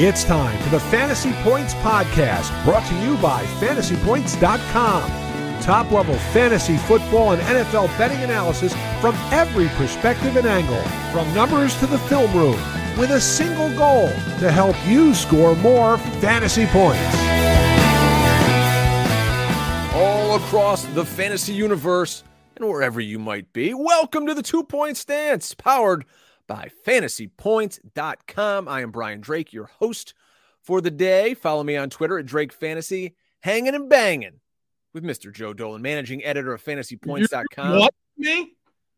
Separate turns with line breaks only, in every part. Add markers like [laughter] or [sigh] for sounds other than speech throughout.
It's time for the Fantasy Points Podcast, brought to you by fantasypoints.com. Top level fantasy football and NFL betting analysis from every perspective and angle, from numbers to the film room, with a single goal to help you score more fantasy points.
All across the fantasy universe and wherever you might be, welcome to the Two Point Stance, powered by fantasypoints.com. I am Brian Drake, your host for the day. Follow me on Twitter at Drake Fantasy, hanging and banging with Mr. Joe Dolan, managing editor of fantasypoints.com.
What me?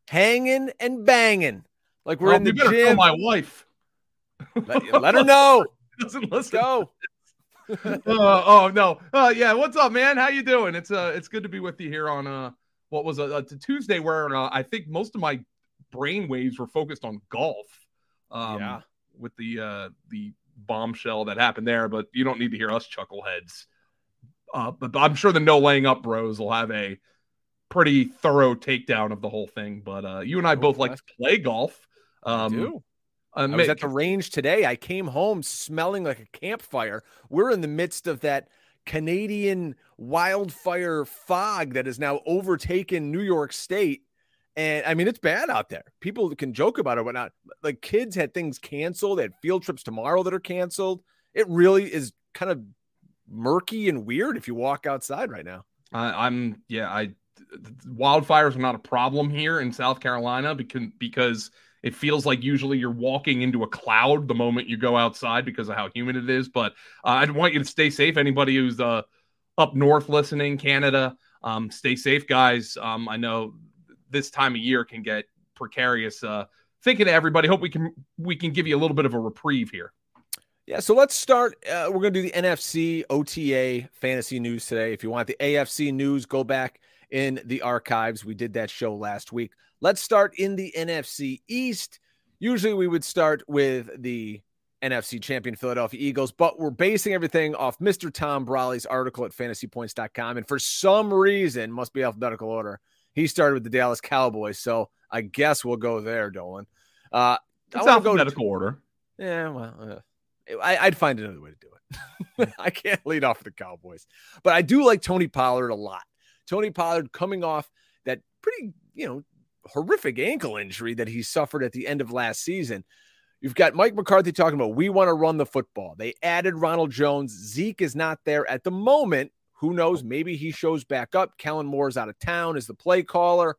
Hanging and banging. Like we're
Oh,
in the
you better
gym.
call my wife.
let, let her know. [laughs]
Doesn't
Let's
listen.
go. [laughs]
Uh, oh no. Uh, yeah. What's up, man? How you doing? It's uh, it's good to be with you here on uh, what was a, a Tuesday where uh, I think most of my brain waves were focused on golf. Um,
Yeah.
With the uh, the bombshell that happened there, but you don't need to hear us chuckleheads. Uh, but I'm sure the no laying up bros will have a pretty thorough takedown of the whole thing. But uh, you and I
Oh,
both like to play golf.
I
Um,
do.
uh,
I was at the range today. I came home smelling like a campfire. We're in the midst of that Canadian wildfire fog that has now overtaken New York State. And I mean, it's bad out there. People can joke about it, but not like kids had things canceled. They had field trips tomorrow that are canceled. It really is kind of murky and weird if you walk outside right now.
I'm yeah. I wildfires are not a problem here in South Carolina because because it feels like usually you're walking into a cloud the moment you go outside because of how humid it is. But uh, I want you to stay safe. Anybody who's uh, up north listening, Canada, um, stay safe, guys. Um, I know this time of year can get precarious. Uh, thinking to everybody, hope we can we can give you a little bit of a reprieve here.
Yeah, so let's start. Uh, we're going to do the NFC OTA fantasy news today. If you want the AFC news, go back in the archives. We did that show last week. Let's start in the NFC East. Usually we would start with the NFC champion Philadelphia Eagles, but we're basing everything off Mr. Tom Brolley's article at fantasypoints.com. And for some reason, must be alphabetical order, he started with the Dallas Cowboys. So I guess we'll go there, Dolan. Uh, I
It's
wanna go to-
order.
yeah, well, uh, I, I'd find another way to do it. [laughs] I can't lead off with the Cowboys, but I do like Tony Pollard a lot. Tony Pollard coming off that pretty, you know, horrific ankle injury that he suffered at the end of last season. You've got Mike McCarthy talking about we want to run the football. They added Ronald Jones. Zeke is not there at the moment. Who knows? Maybe he shows back up. Kellen Moore's out of town as the play caller.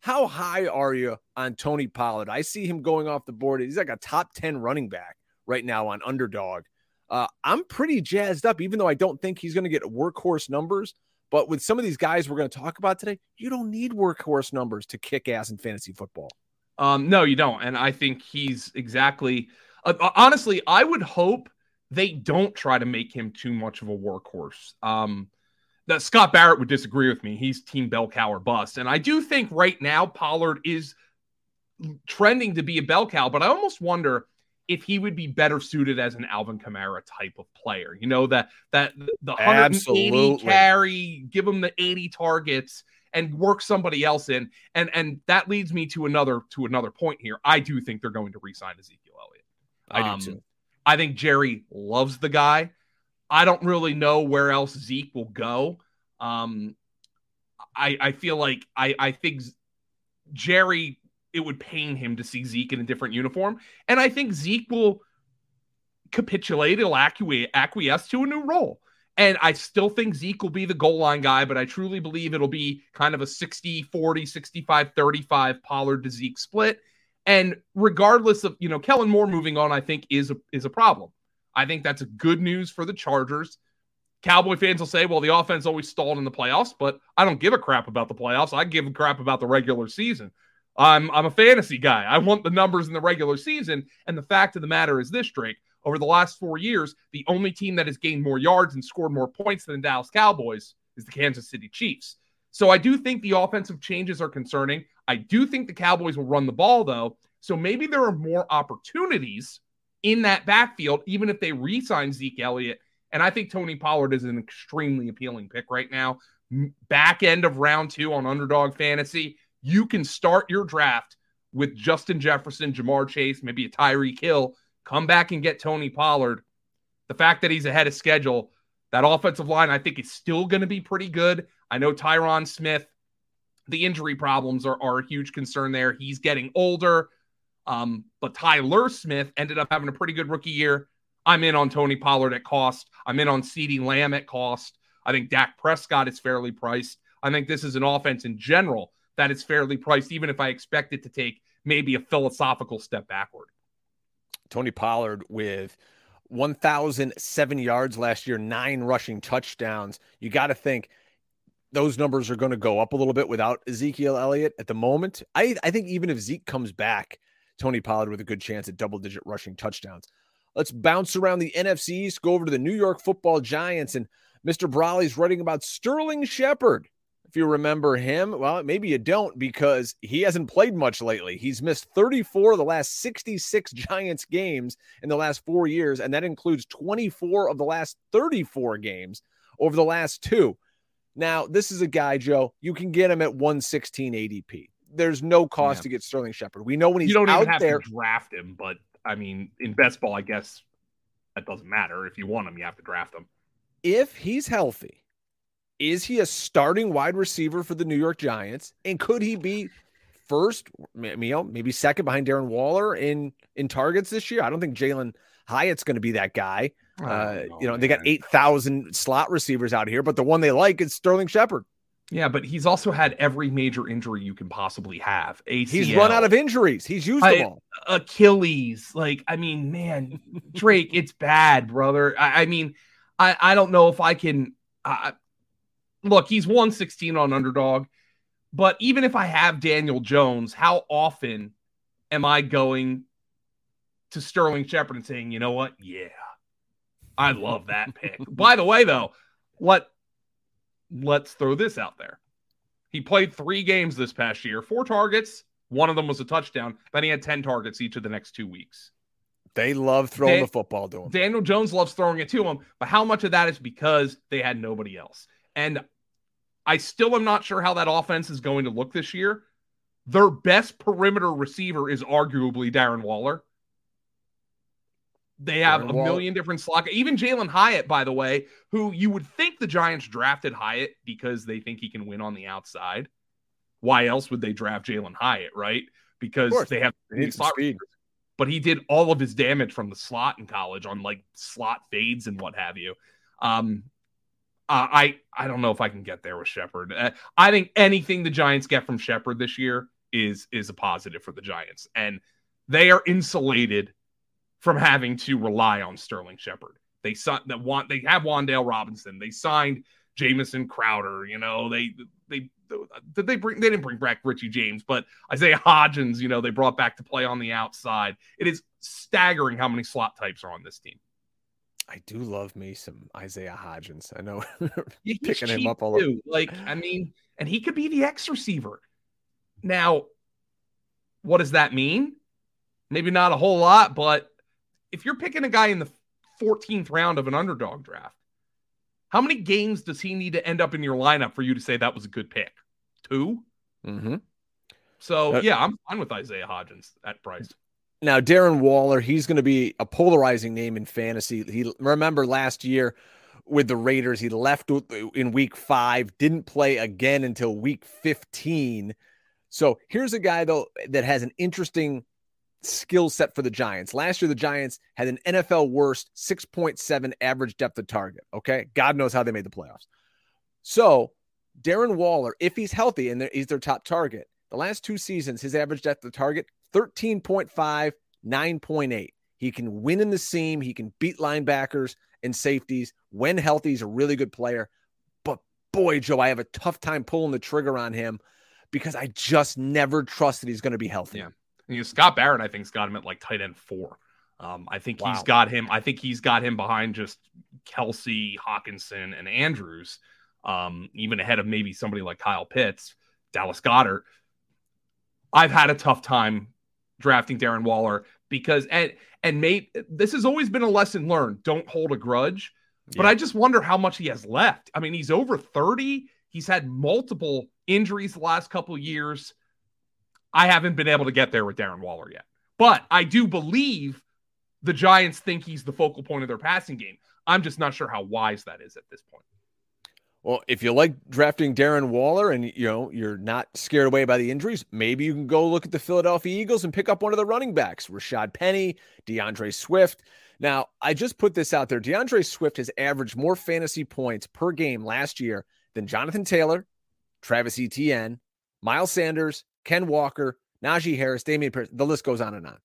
How high are you on Tony Pollard? I see him going off the board. He's like a top 10 running back right now on underdog. Uh, I'm pretty jazzed up, even though I don't think he's going to get workhorse numbers. But with some of these guys we're going to talk about today, you don't need workhorse numbers to kick ass in fantasy football.
Um, no, you don't. And I think he's exactly. Uh, honestly, I would hope they don't try to make him too much of a workhorse. Um, that Scott Barrett would disagree with me. He's team bell cow or bust, and I do think right now Pollard is trending to be a bell cow. But I almost wonder if he would be better suited as an Alvin Kamara type of player. You know that that the 180
Absolutely.
carry, give him the 80 targets and work somebody else in. And and that leads me to another to another point here. I do think they're going to re-sign Ezekiel Elliott.
I
Um,
do too.
I think Jerry loves the guy. I don't really know where else Zeke will go. Um, I I feel like I I think Jerry it would pain him to see Zeke in a different uniform, and I think Zeke will capitulate. He'll acquiesce, acquiesce to a new role. And I still think Zeke will be the goal line guy, but I truly believe it'll be kind of a 60 40, 65 35 Pollard to Zeke split. And regardless of, you know, Kellen Moore moving on, I think is a, is a problem. I think that's good news for the Chargers. Cowboy fans will say, well, the offense always stalled in the playoffs, but I don't give a crap about the playoffs. I give a crap about the regular season. I'm, I'm a fantasy guy. I want the numbers in the regular season. And the fact of the matter is this, Drake. Over the last four years, the only team that has gained more yards and scored more points than the Dallas Cowboys is the Kansas City Chiefs. So I do think the offensive changes are concerning. I do think the Cowboys will run the ball, though. So maybe there are more opportunities in that backfield, even if they re sign Zeke Elliott. And I think Tony Pollard is an extremely appealing pick right now. Back end of round two on underdog fantasy, you can start your draft with Justin Jefferson, Ja'Marr Chase, maybe a Tyreek Hill. Come back and get Tony Pollard. the fact that he's ahead of schedule, that offensive line, I think, is still going to be pretty good. I know Tyron Smith, the injury problems are, are a huge concern there. He's getting older. Um, but Tyler Smith ended up having a pretty good rookie year. I'm in on Tony Pollard at cost. I'm in on CeeDee Lamb at cost. I think Dak Prescott is fairly priced. I think this is an offense in general that is fairly priced, even if I expect it to take maybe a philosophical step backward.
Tony Pollard with 1,007 yards last year, nine rushing touchdowns. You got to think those numbers are going to go up a little bit without Ezekiel Elliott at the moment. I, I think even if Zeke comes back, Tony Pollard with a good chance at double digit rushing touchdowns. Let's bounce around the NFC East, go over to the New York football giants. And Mr. Brolley's writing about Sterling Shepard. If you remember him, well, maybe you don't because he hasn't played much lately. He's missed 34 of the last 66 [laughs] Giants games in the last four years, and that includes 24 of the last 34 games over the last two. Now, this is a guy, Joe, you can get him at 116 ADP. There's no cost yeah. to get Sterling Shepard. We know when he's
you don't
out
even have
there.
to draft him, but I mean, in best ball, I guess that doesn't matter. If you want him, you have to draft him.
If he's healthy, is he a starting wide receiver for the New York Giants? And could he be first, you know, maybe second behind Darren Waller in in targets this year? I don't think Jalin Hyatt's going to be that guy. Uh, know, you know, man. they got eight thousand slot receivers out here, but the one they like is Sterling Shepard.
Yeah, but he's also had every major injury you can possibly have. ACL,
he's run out of injuries. He's used I, them all.
Achilles, like I mean, man, Drake, it's bad, brother. I, I, mean, I I don't know if I can. Uh, look, he's 116 on underdog, but even if I have Daniel Jones, how often am I going to Sterling Shepard and saying, you know what? Yeah, I love that pick. [laughs] By the way, though, let let's throw this out there. He played three games this past year, four targets. One of them was a touchdown. Then he had 10 targets each of the next two weeks.
They love throwing Dan- the football to him.
Daniel Jones loves throwing it to him, but how much of that is because they had nobody else? And I still am not sure how that offense is going to look this year. Their best perimeter receiver is arguably Darren Waller. They have Darren a million different slot. Even Jalin Hyatt, by the way, who you would think the Giants drafted Hyatt because they think he can win on the outside. Why else would they draft Jalin Hyatt, right? Because they have
they slot speed.
But he did all of his damage from the slot in college on like slot fades and what have you. Um, uh, I I don't know if I can get there with Shepard. Uh, I think anything the Giants get from Shepard this year is is a positive for the Giants, and they are insulated from having to rely on Sterling Shepard. They that want they have Wan'Dale Robinson. They signed Jamison Crowder. You know they they did they bring they didn't bring back Richie James, but Isaiah Hodgins. You know they brought back to play on the outside. It is staggering how many slot types are on this team.
I do love me some Isaiah Hodgins. I know [laughs]
yeah, picking him up all over. Like, I mean, and he could be the X receiver. Now, what does that mean? Maybe not a whole lot, but if you're picking a guy in the 14th round of an underdog draft, how many games does he need to end up in your lineup for you to say that was a good pick? 2
mm-hmm.
So uh, yeah, I'm fine with Isaiah Hodgins at price.
Now, Darren Waller, he's going to be a polarizing name in fantasy. He remember last year with the Raiders, he left in week five, didn't play again until week 15. So here's a guy, though, that has an interesting skill set for the Giants. Last year, the Giants had an NFL worst 6.7 average depth of target. Okay. God knows how they made the playoffs. So, Darren Waller, if he's healthy and he's their top target, the last two seasons, his average depth of target 13.5, 9.8. He can win in the seam. He can beat linebackers and safeties. When healthy, he's a really good player. But boy, Joe, I have a tough time pulling the trigger on him because I just never trust that he's going to be healthy.
Yeah. You know, Scott Barrett, I think, has got him at like tight end four. Um, I think wow. he's got him. I think he's got him behind just Kelce, Hockenson, and Andrews, um, even ahead of maybe somebody like Kyle Pitts, Dallas Goedert. I've had a tough time drafting Darren Waller because and and mate, this has always been a lesson learned. Don't hold a grudge. But yeah. I just wonder how much he has left. I mean, he's over 30. He's had multiple injuries the last couple years. I haven't been able to get there with Darren Waller yet. But I do believe the Giants think he's the focal point of their passing game. I'm just not sure how wise that is at this point.
Well, if you like drafting Darren Waller and you know you're not scared away by the injuries, maybe you can go look at the Philadelphia Eagles and pick up one of the running backs, Rashaad Penny, D'Andre Swift. Now, I just put this out there. D'Andre Swift has averaged more fantasy points per game last year than Jonathan Taylor, Travis Etienne, Miles Sanders, Ken Walker, Najee Harris, Dameon Pierce. The list goes on and on.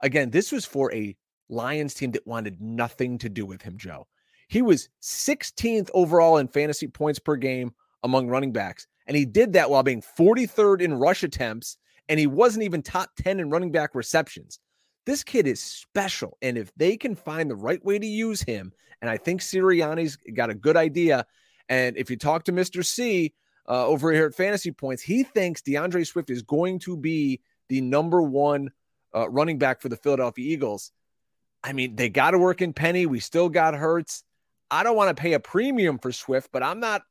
Again, this was for a Lions team that wanted nothing to do with him, Joe. He was 16th overall in fantasy points per game among running backs. And he did that while being 43rd in rush attempts. And he wasn't even top 10 in running back receptions. This kid is special. And if they can find the right way to use him, and I think Sirianni's got a good idea. And if you talk to Mr. C uh, over here at Fantasy Points, he thinks D'Andre Swift is going to be the number one uh, running back for the Philadelphia Eagles. I mean, they got to work in Penny. We still got Hurts. I don't want to pay a premium for Swift, but I'm not.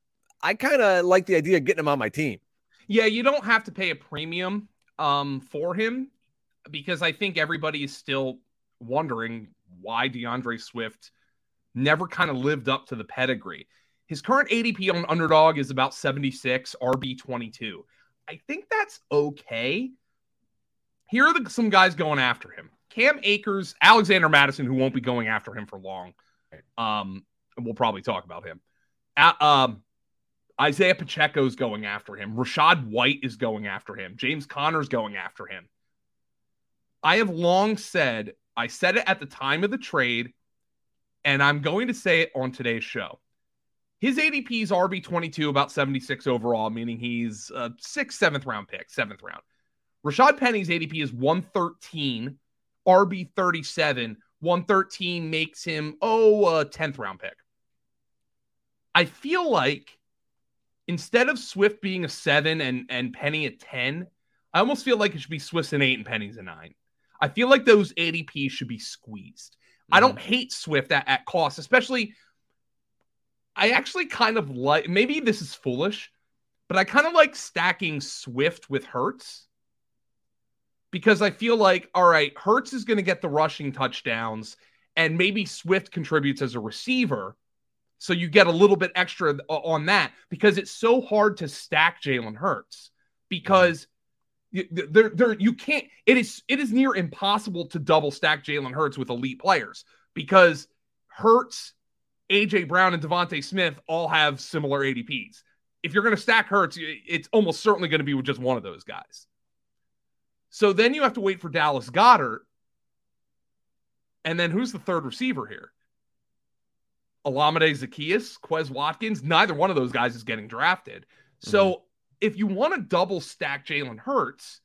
I kind of like the idea of getting him on my team.
Yeah, you don't have to pay a premium um, for him because I think everybody is still wondering why D'Andre Swift never kind of lived up to the pedigree. His current ADP on underdog is about 76, RB 22. I think that's okay. Here are the, some guys going after him Cam Akers, Alexander Mattison, who won't be going after him for long. Um, and we'll probably talk about him. Uh, um, Isaiah Pacheco's going after him. Rachaad White is going after him. James Conner's going after him. I have long said, I said it at the time of the trade, and I'm going to say it on today's show. His ADP is RB22, about 76 overall, meaning he's a sixth, seventh round pick, seventh round. Rashaad Penny's ADP is 113, RB37. 113 makes him, oh, a 10th round pick. I feel like instead of Swift being a seven and, and Penny a 10, I almost feel like it should be Swift's an eight and Penny's a nine. I feel like those ADPs should be squeezed. Mm-hmm. I don't mm-hmm. hate Swift at, at cost, especially. I actually kind of like, maybe this is foolish, but I kind of like stacking Swift with Hurts because I feel like, all right, Hurts is going to get the rushing touchdowns and maybe Swift contributes as a receiver. So you get a little bit extra uh, on that because it's so hard to stack Jalen Hurts because there, there, you can't. It is, it is near impossible to double stack Jalen Hurts with elite players because Hurts, AJ Brown, and DeVonta Smith all have similar ADPs. If you're going to stack Hurts, it's almost certainly going to be with just one of those guys. So then you have to wait for Dallas Goedert. And then who's the third receiver here? Olamide Zaccheaus, Quez Watkins, neither one of those guys is getting drafted. So mm-hmm. if you want to double stack Jalen Hurts,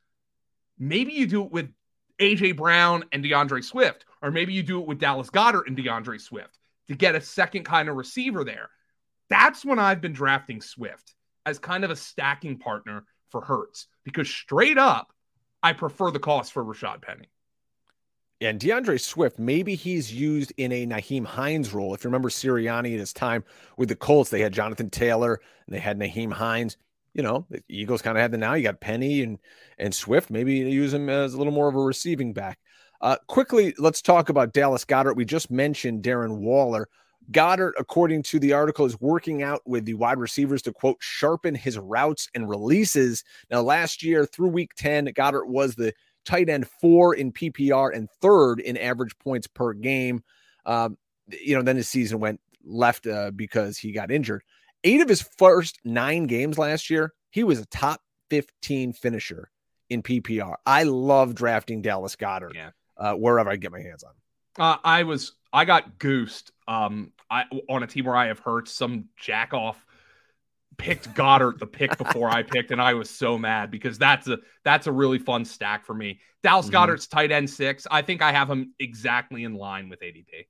maybe you do it with AJ Brown and D'Andre Swift, or maybe you do it with Dallas Goedert and D'Andre Swift to get a second kind of receiver there. That's when I've been drafting Swift as kind of a stacking partner for Hurts because straight up, I prefer the cost for Rashaad Penny.
And D'Andre Swift, maybe he's used in a Nyheim Hines role. If you remember Sirianni at his time with the Colts, they had Jonathan Taylor and they had Nyheim Hines. You know, the Eagles kind of had the now. You got Penny and and Swift. Maybe use him as a little more of a receiving back. Uh, quickly, let's talk about Dallas Goedert. We just mentioned Darren Waller. Goedert, according to the article, is working out with the wide receivers to quote sharpen his routes and releases. Now, last year through week 10, Goedert was the tight end four in PPR and third in average points per game. Um, you know, then his season went left uh, because he got injured. Eight of his first nine games last year, he was a top 15 finisher in PPR. I love drafting Dallas Goedert yeah. uh, wherever I get my hands on.
Uh, I was I got goosed um, I, on a team where I have hurt some jack off picked Goedert the pick before I picked, and I was so mad because that's a that's a really fun stack for me. Dallas mm-hmm. Goedert's tight end six. I think I have him exactly in line with ADP.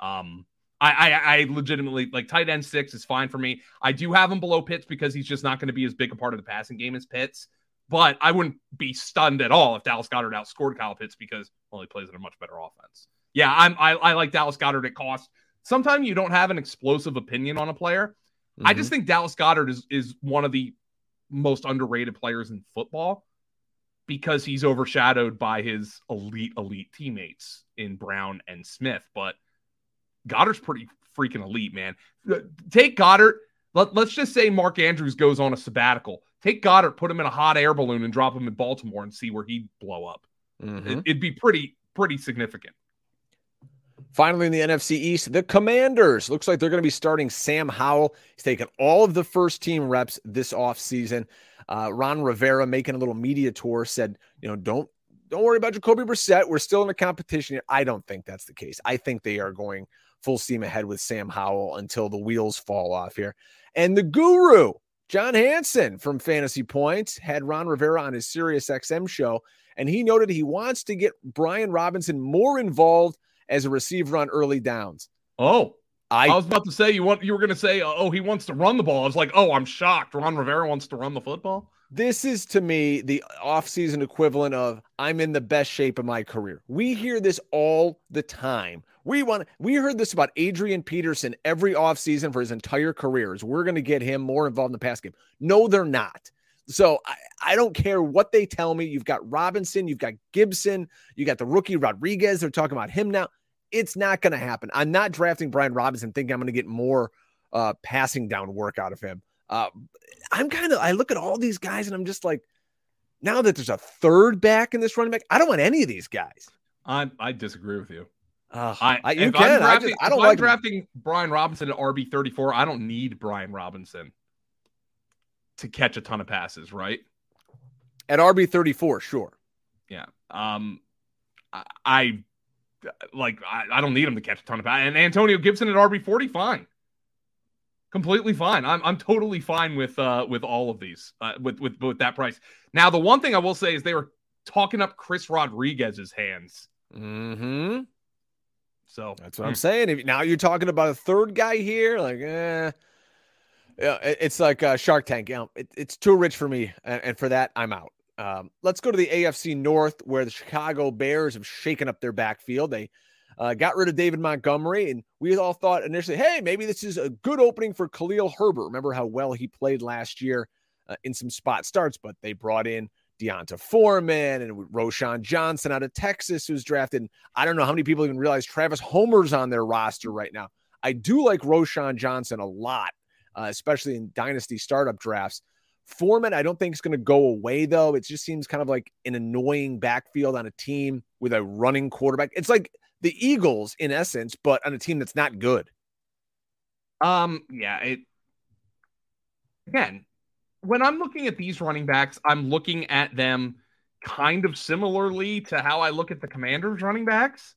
Um, I, I, I legitimately like tight end six is fine for me. I do have him below Pitts because he's just not going to be as big a part of the passing game as Pitts. But I wouldn't be stunned at all if Dallas Goedert outscored Kyle Pitts because well he plays in a much better offense. Yeah, I'm I, I like Dallas Goedert at cost. Sometimes you don't have an explosive opinion on a player. Mm-hmm. I just mm-hmm. think Dallas Goedert is is one of the most underrated players in football. because he's overshadowed by his elite, elite teammates in Brown and Smith. But Goedert's pretty freaking elite, man. Take Goedert, Let, let's just say Mark Andrews goes on a sabbatical. Take Goedert, put him in a hot air balloon, and drop him in Baltimore and see where he'd blow up. Mm-hmm. It, it'd be pretty, pretty significant.
Finally, in the NFC East, the Commanders. Looks like they're going to be starting Sam Howell. He's taken all of the first team reps this offseason. Uh, Ron Rivera making a little media tour said, you know, don't don't worry about Jacoby Brissett. We're still in a competition. I don't think that's the case. I think they are going full steam ahead with Sam Howell until the wheels fall off here. And the guru, John Hansen from Fantasy Points, had Ron Rivera on his Sirius XM show, and he noted he wants to get Brian Robinson more involved as a receiver on early downs.
Oh, I, I was about to say you want you were going to say uh, oh he wants to run the ball. I was like oh I'm shocked. Ron Rivera wants to run the football.
This is to me the offseason equivalent of I'm in the best shape of my career. We hear this all the time. We want we heard this about Adrian Peterson every offseason for his entire career. Is we're going to get him more involved in the pass game. No, they're not. So I, I don't care what they tell me. You've got Robinson, you've got Gibson, you got the rookie Rodriguez. They're talking about him now. It's not going to happen. I'm not drafting Brian Robinson thinking I'm going to get more uh, passing down work out of him. Uh, I'm kind of, I look at all these guys and I'm just like, now that there's a third back in this running back, I don't want any of these guys.
I I disagree with you.
Uh, I, I, you can.
Drafting,
I, just, I don't
like
I'm
drafting Brian Robinson at RB 34. I don't need Brian Robinson to catch a ton of passes, right?
At RB 34, sure.
Yeah. Um, I, I like I, I, don't need him to catch a ton of passes. And Antonio Gibson at RB 40, fine. Completely fine. I'm I'm totally fine with uh with all of these uh, with with with that price. Now the one thing I will say is they were talking up Chris Rodriguez's hands.
Hmm.
So
that's what hmm. I'm saying. If, now you're talking about a third guy here, like, eh, yeah, it's like uh, Shark Tank. You know, it, it's too rich for me, and, and for that, I'm out. Um, let's go to the AFC North, where the Chicago Bears have shaken up their backfield. They uh, got rid of David Montgomery, and we all thought initially, hey, maybe this is a good opening for Khalil Herbert. Remember how well he played last year uh, in some spot starts, but they brought in D'Onta Foreman and Roschon Johnson out of Texas, who's drafted. I don't know how many people even realize Travis Homer's on their roster right now. I do like Roschon Johnson a lot, uh, especially in dynasty startup drafts. Foreman, I don't think is going to go away though. It just seems kind of like an annoying backfield on a team with a running quarterback. It's like the Eagles in essence, but on a team that's not good.
Um, yeah, it again, when I'm looking at these running backs, I'm looking at them kind of similarly to how I look at the Commanders running backs.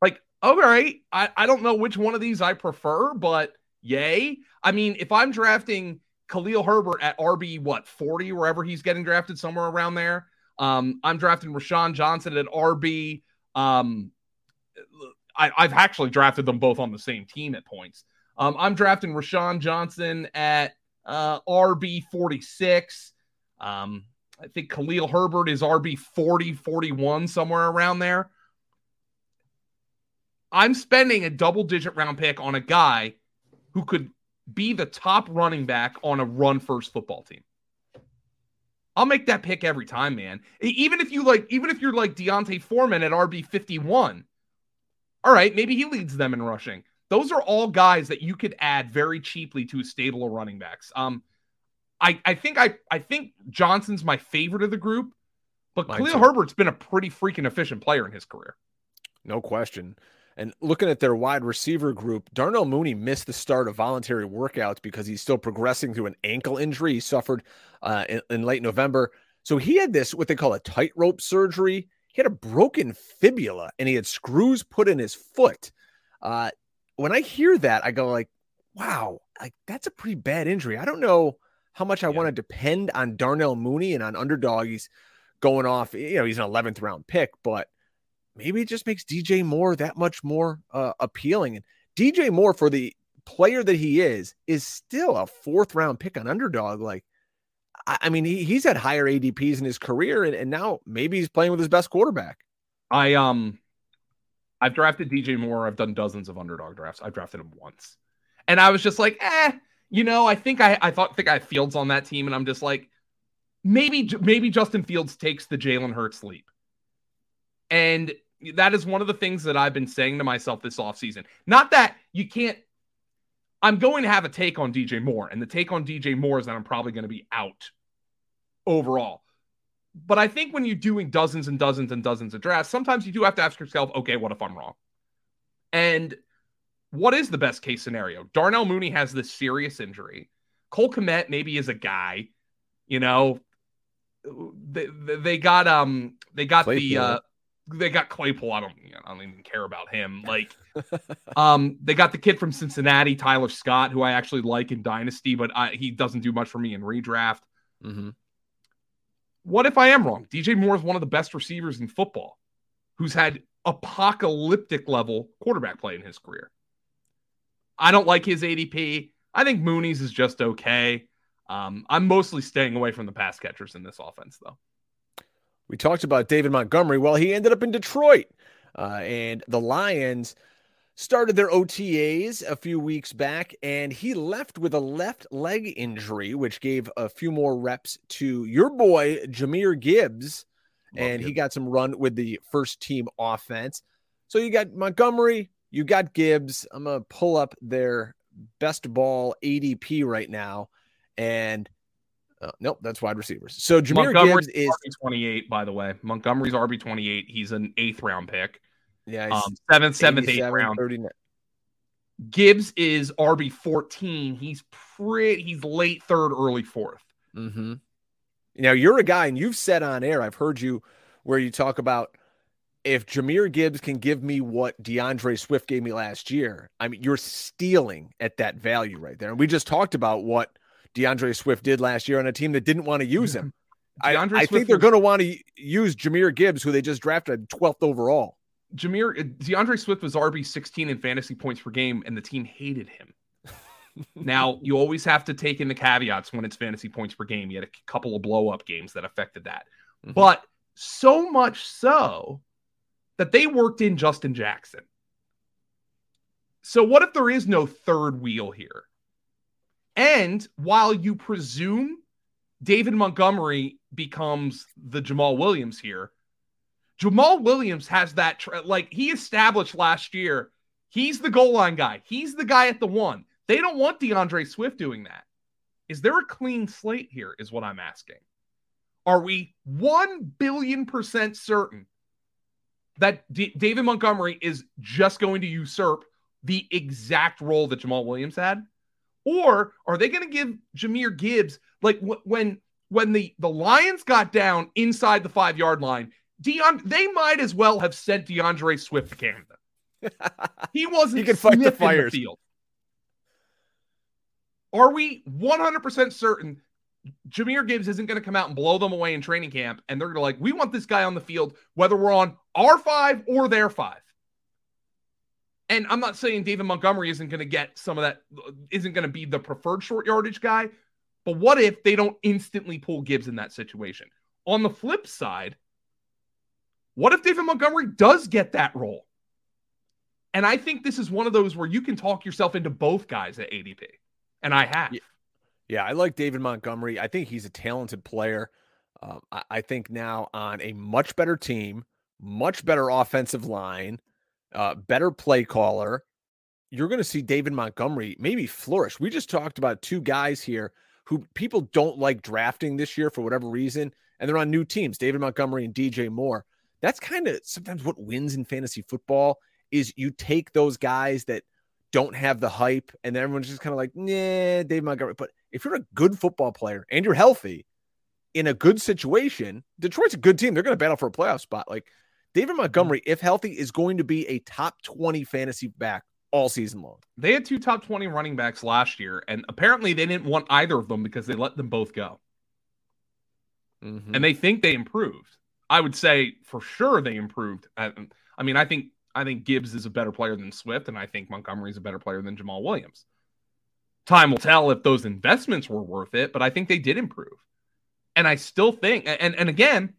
Like, all right, I, I don't know which one of these I prefer, but yay. I mean, if I'm drafting Khalil Herbert at RB, what, 40, wherever he's getting drafted, somewhere around there. Um, I'm drafting Roschon Johnson at RB. Um, I, have actually drafted them both on the same team at points. Um, I'm drafting Roschon Johnson at uh, RB 46. Um, I think Khalil Herbert is RB 40, 41, somewhere around there. I'm spending a double digit round pick on a guy who could be the top running back on a run first football team. I'll make that pick every time, man. Even if you like, even if you're like D'Onta Foreman at RB 51, all right, maybe he leads them in rushing. Those are all guys that you could add very cheaply to a stable of running backs. Um, I, I think I I think Johnson's my favorite of the group, but Mine Khalil too. Herbert's been a pretty freaking efficient player in his career.
No question. And looking at their wide receiver group, Darnell Mooney missed the start of voluntary workouts because he's still progressing through an ankle injury he suffered uh, in, in late November. So he had this what they call a tightrope surgery. He had a broken fibula and he had screws put in his foot. Uh, when I hear that, I go like, wow, like that's a pretty bad injury. I don't know how much I yeah. want to depend on Darnell Mooney and on underdog. He's going off, you know, he's an 11th round pick, but maybe it just makes DJ Moore that much more uh, appealing. And DJ Moore, for the player that he is, is still a fourth round pick on underdog. Like, I, I mean, he, he's had higher ADPs in his career, and, and now maybe he's playing with his best quarterback.
I, um, I've drafted DJ Moore. I've done dozens of underdog drafts. I've drafted him once. And I was just like, eh, you know, I think I, I thought think I have Fields on that team, and I'm just like, maybe maybe Justin Fields takes the Jalen Hurts leap. And that is one of the things that I've been saying to myself this offseason. Not that you can't I'm going to have a take on DJ Moore, and the take on DJ Moore is that I'm probably going to be out overall. But I think when you're doing dozens and dozens and dozens of drafts, sometimes you do have to ask yourself, okay, what if I'm wrong? And what is the best case scenario? Darnell Mooney has this serious injury. Cole Kmet maybe is a guy, you know. They, they got um they got the uh they got Claypool. I don't I don't even care about him. [laughs] Like um they got the kid from Cincinnati, Tyler Scott, who I actually like in Dynasty, but I, he doesn't do much for me in redraft. Mm-hmm. What if I am wrong? DJ Moore is one of the best receivers in football, who's had apocalyptic level quarterback play in his career. I don't like his ADP. I think Mooney's is just okay. Um, I'm mostly staying away from the pass catchers in this offense, though.
We talked about David Montgomery. Well, he ended up in Detroit, uh, and the Lions started their OTAs a few weeks back, and he left with a left leg injury, which gave a few more reps to your boy Jahmyr Gibbs, Love and he got some run with the first team offense. So you got Montgomery, you got Gibbs. I'm gonna pull up their best ball ADP right now, and uh, nope, that's wide receivers. So Jahmyr Gibbs is
RB 28, by the way. Montgomery's RB 28. He's an eighth round pick.
Yeah,
um, seventh, seventh, eighth round. 39. Gibbs is RB 14. He's pretty. He's late third, early 4th
mm-hmm. Now you're a guy, and you've said on air. I've heard you where you talk about if Jahmyr Gibbs can give me what D'Andre Swift gave me last year. I mean, you're stealing at that value right there. And we just talked about what D'Andre Swift did last year on a team that didn't want to use him. I, I think they're going to want to use Jahmyr Gibbs, who they just drafted 12th overall.
Jahmyr D'Andre Swift was RB 16 in fantasy points per game, and the team hated him. [laughs] now you always have to take in the caveats when it's fantasy points per game. You had a couple of blow up games that affected that, mm-hmm. but so much so that they worked in Justin Jackson. So what if there is no third wheel here? And while you presume David Montgomery becomes the Jamaal Williams here, Jamaal Williams has that, tra- like he established last year, he's the goal line guy. He's the guy at the one. They don't want D'Andre Swift doing that. Is there a clean slate here? Is what I'm asking. Are we 1 billion percent certain that D- David Montgomery is just going to usurp the exact role that Jamaal Williams had? Or are they going to give Jahmyr Gibbs like w- when when the the Lions got down inside the five yard line? Dion, they might as well have sent D'Andre Swift to Canada. [laughs] He wasn't.
he could fight the fires.
The field. Are we 100% certain Jahmyr Gibbs isn't going to come out and blow them away in training camp? And they're going to like, we want this guy on the field, whether we're on our five or their five. And I'm not saying David Montgomery isn't going to get some of that, isn't going to be the preferred short yardage guy. But what if they don't instantly pull Gibbs in that situation? On the flip side, what if David Montgomery does get that role? And I think this is one of those where you can talk yourself into both guys at ADP. And I have.
Yeah, yeah I like David Montgomery. I think he's a talented player. Um, I, I think now on a much better team, much better offensive line uh, better play caller, you're going to see David Montgomery maybe flourish. We just talked about two guys here who people don't like drafting this year for whatever reason, and they're on new teams, David Montgomery and DJ Moore. That's kind of sometimes what wins in fantasy football is you take those guys that don't have the hype, and everyone's just kind of like, nah, David Montgomery. But if you're a good football player and you're healthy in a good situation, Detroit's a good team. They're going to battle for a playoff spot. Like David Montgomery, if healthy, is going to be a top 20 fantasy back all season long.
They had two top 20 running backs last year, and apparently they didn't want either of them because they let them both go. Mm-hmm. And they think they improved. I would say for sure they improved. I, I mean, I think I think Gibbs is a better player than Swift, and I think Montgomery is a better player than Jamaal Williams. Time will tell if those investments were worth it, but I think they did improve. And I still think, and and again,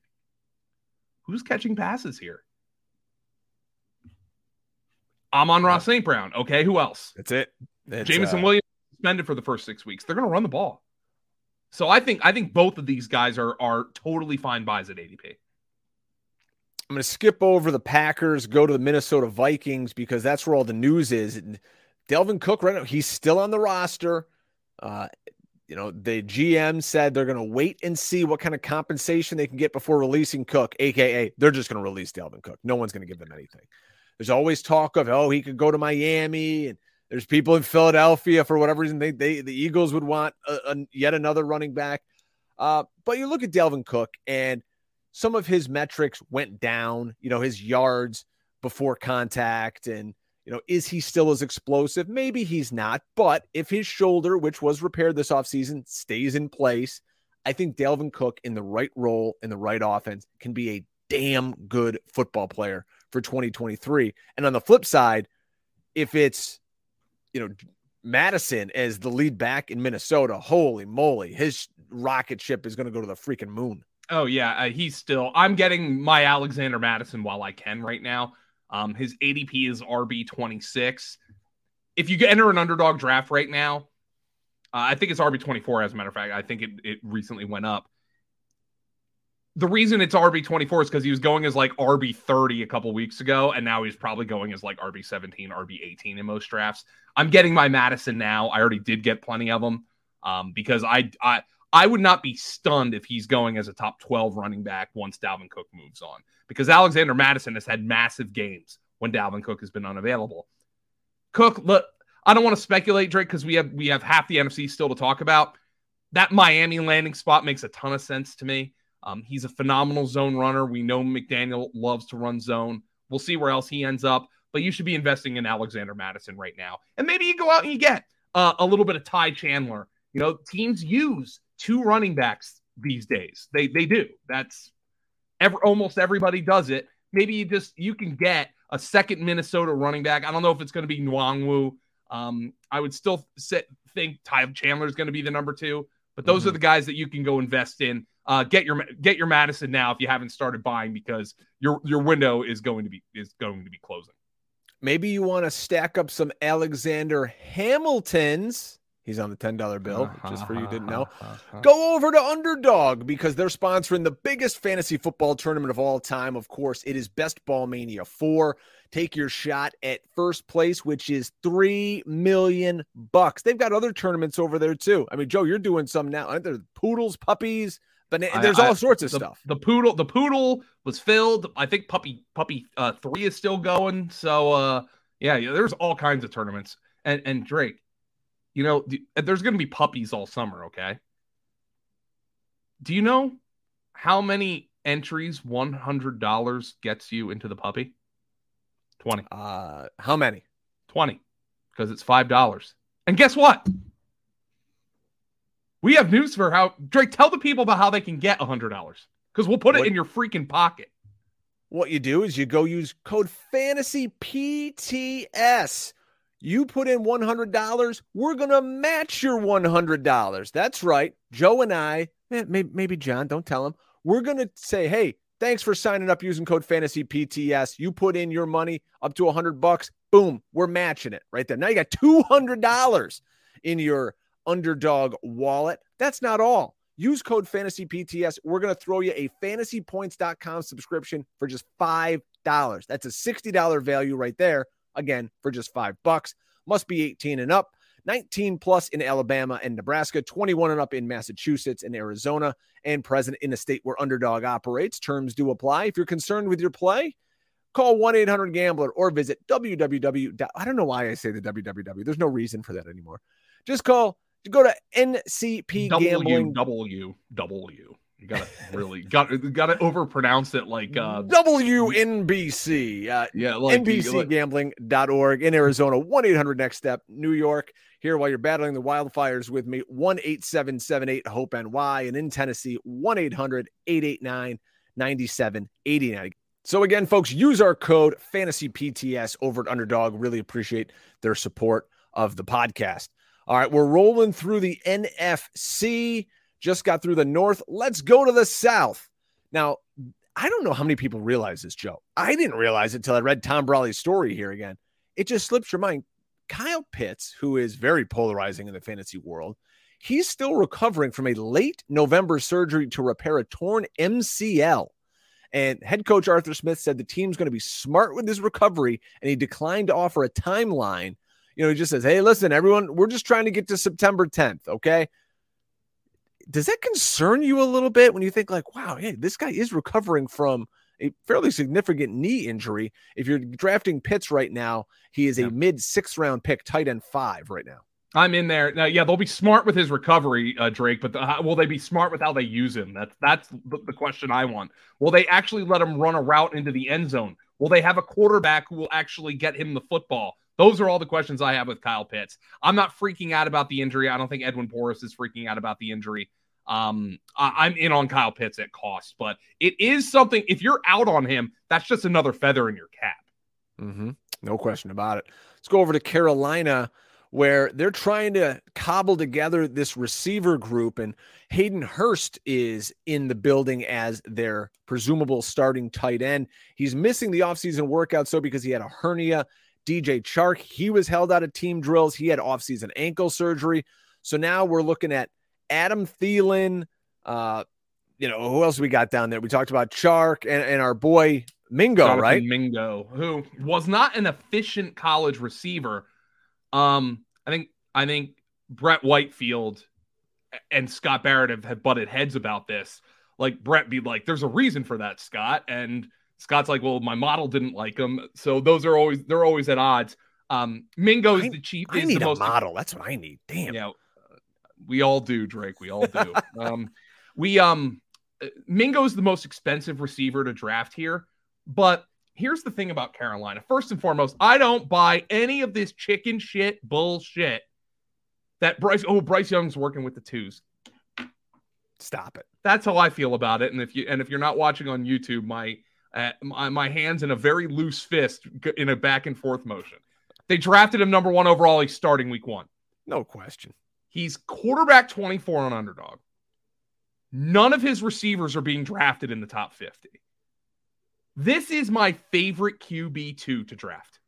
Who's catching passes here? Amon-Ra St. Brown. Okay, who else?
That's it.
It's, Jameson uh... Williams suspended for the first six weeks. They're going to run the ball. So I think I think both of these guys are are totally fine buys at ADP.
I'm going to skip over the Packers, go to the Minnesota Vikings because that's where all the news is. And Dalvin Cook right now, he's still on the roster. Uh, you know, the GM said they're going to wait and see what kind of compensation they can get before releasing Cook, aka they're just going to release Dalvin Cook. No one's going to give them anything. There's always talk of oh he could go to Miami, and there's people in Philadelphia for whatever reason they they the Eagles would want a, a, yet another running back. Uh, but you look at Dalvin Cook, and some of his metrics went down. You know, his yards before contact and you know, is he still as explosive? Maybe he's not, but if his shoulder, which was repaired this offseason, stays in place, I think Dalvin Cook in the right role in the right offense can be a damn good football player for 2023. And on the flip side, if it's, you know, Mattison as the lead back in Minnesota, holy moly, his rocket ship is going to go to the freaking moon.
Oh, yeah. Uh, he's still, I'm getting my Alexander Mattison while I can right now. Um, his ADP is RB 26. If you enter an underdog draft right now, uh, I think it's RB 24, as a matter of fact. I think it, it recently went up. The reason it's RB 24 is because he was going as like RB 30 a couple weeks ago, and now he's probably going as like RB 17, RB 18 in most drafts. I'm getting my Mattison now. I already did get plenty of them um, because I, I I would not be stunned if he's going as a top 12 running back once Dalvin Cook moves on because Alexander Mattison has had massive games when Dalvin Cook has been unavailable. Cook, look, I don't want to speculate, Drake, because we have we have half the NFC still to talk about. That Miami landing spot makes a ton of sense to me. Um, he's a phenomenal zone runner. We know McDaniel loves to run zone. We'll see where else he ends up, but you should be investing in Alexander Mattison right now. And maybe you go out and you get uh, a little bit of Ty Chandler. You know, teams use two running backs these days. They they do. That's Every, almost everybody does it. Maybe you just you can get a second Minnesota running back. I don't know if it's going to be Nwangwu. Um, I would still sit, think Ty Chandler is going to be the number two, but those mm-hmm. are the guys that you can go invest in. Uh, get your get your Mattison now if you haven't started buying because your your window is going to be is going to be closing.
Maybe you want to stack up some Alexander Hamiltons He's on the $10 bill, just for you didn't know. Go over to Underdog because they're sponsoring the biggest fantasy football tournament of all time. Of course, it is Best Ball Mania 4. Take your shot at first place, which is 3 million bucks. They've got other tournaments over there too. I mean, Joe, you're doing some now. Aren't there poodles, puppies? But there's I, all sorts of
the,
stuff.
The poodle, the poodle was filled. I think puppy puppy uh, three is still going. So uh, yeah, yeah, there's all kinds of tournaments. And and Drake, you know, there's going to be puppies all summer, okay? Do you know how many entries $100 gets you into the puppy? 20.
Uh, how many?
20 because it's $5. And guess what? We have news for how Drake tell the people about how they can get $100 because we'll put it in your freaking pocket.
What you do is you go use code fantasy PTS you put in $100, we're going to match your $100. That's right. Joe and I, eh, maybe, maybe John, don't tell him. We're going to say, hey, thanks for signing up using code fantasy PTS. You put in your money up to 100 bucks. Boom, we're matching it right there. Now you got $200 in your underdog wallet. That's not all. Use code fantasy PTS. We're going to throw you a fantasypoints.com subscription for just $5. That's a $60 value right there again for just five bucks. Must be 18 and up. 19 plus in Alabama and Nebraska, 21 and up in Massachusetts and Arizona, and present in a state where underdog operates. Terms do apply. If you're concerned with your play, call 1 800 Gambler or visit www. I don't know why I say the www. There's no reason for that anymore. Just call, go to NCP Gambling.
W, W. You gotta really got gotta overpronounce it like uh
WNBC. Uh, yeah, like NBCgambling.org in Arizona, 1-800 next step, New York. Here while you're battling the wildfires with me, 18778 Hope and NY, and in Tennessee, 1-800-889-9789. So again, folks, use our code fantasy PTS over at Underdog. Really appreciate their support of the podcast. All right, we're rolling through the NFC just got through the north. Let's go to the south. Now, I don't know how many people realize this, Joe. I didn't realize it until I read Tom Brolley's story here again. It just slips your mind. Kyle Pitts, who is very polarizing in the fantasy world, he's still recovering from a late November surgery to repair a torn MCL. And head coach Arthur Smith said the team's going to be smart with his recovery, and he declined to offer a timeline. You know, he just says, Hey, listen, everyone, we're just trying to get to September 10th. Okay. Does that concern you a little bit when you think, like, wow, hey, this guy is recovering from a fairly significant knee injury? If you're drafting Pitts right now, he is a yeah. mid six round pick, tight end five right now.
I'm in there now. Yeah, they'll be smart with his recovery, uh, Drake. But the, uh, will they be smart with how they use him? That's that's the, the question I want. Will they actually let him run a route into the end zone? Will they have a quarterback who will actually get him the football? Those are all the questions I have with Kyle Pitts. I'm not freaking out about the injury. I don't think Edwin Porras is freaking out about the injury. Um, I, am in on Kyle Pitts at cost, but it is something. If you're out on him, that's just another feather in your cap.
Mm-hmm. No question about it. Let's go over to Carolina where they're trying to cobble together this receiver group, and Hayden Hurst is in the building as their presumable starting tight end. He's missing the offseason workout, so because he had a hernia. DJ Chark, he was held out of team drills. He had offseason ankle surgery. So now we're looking at Adam Thielen. Uh, you know, who else we got down there? We talked about Chark and, and our boy Mingo, Jonathan right?
Mingo, who was not an efficient college receiver. Um, I think I think Brett Whitefield and Scott Barrett have, have butted heads about this. Like Brett be like, "There's a reason for that, Scott," and Scott's like, "Well, my model didn't like him." So those are always they're always at odds. Um, Mingo is the cheap.
I need
a most,
model. That's what I need. Damn.
Yeah, we all do, Drake. We all do. [laughs] um, we um, Mingo's the most expensive receiver to draft here, but here's the thing about Carolina. First and foremost, I don't buy any of this chicken shit bullshit that Bryce. Oh, Bryce Young's working with the twos.
Stop it.
That's how I feel about it. And if you and if you're not watching on YouTube, my uh, my, my hands in a very loose fist in a back and forth motion. They drafted him number one overall. He's starting week one.
No question.
He's quarterback 24 on underdog. None of his receivers are being drafted in the top 50. This is my favorite QB2 to draft.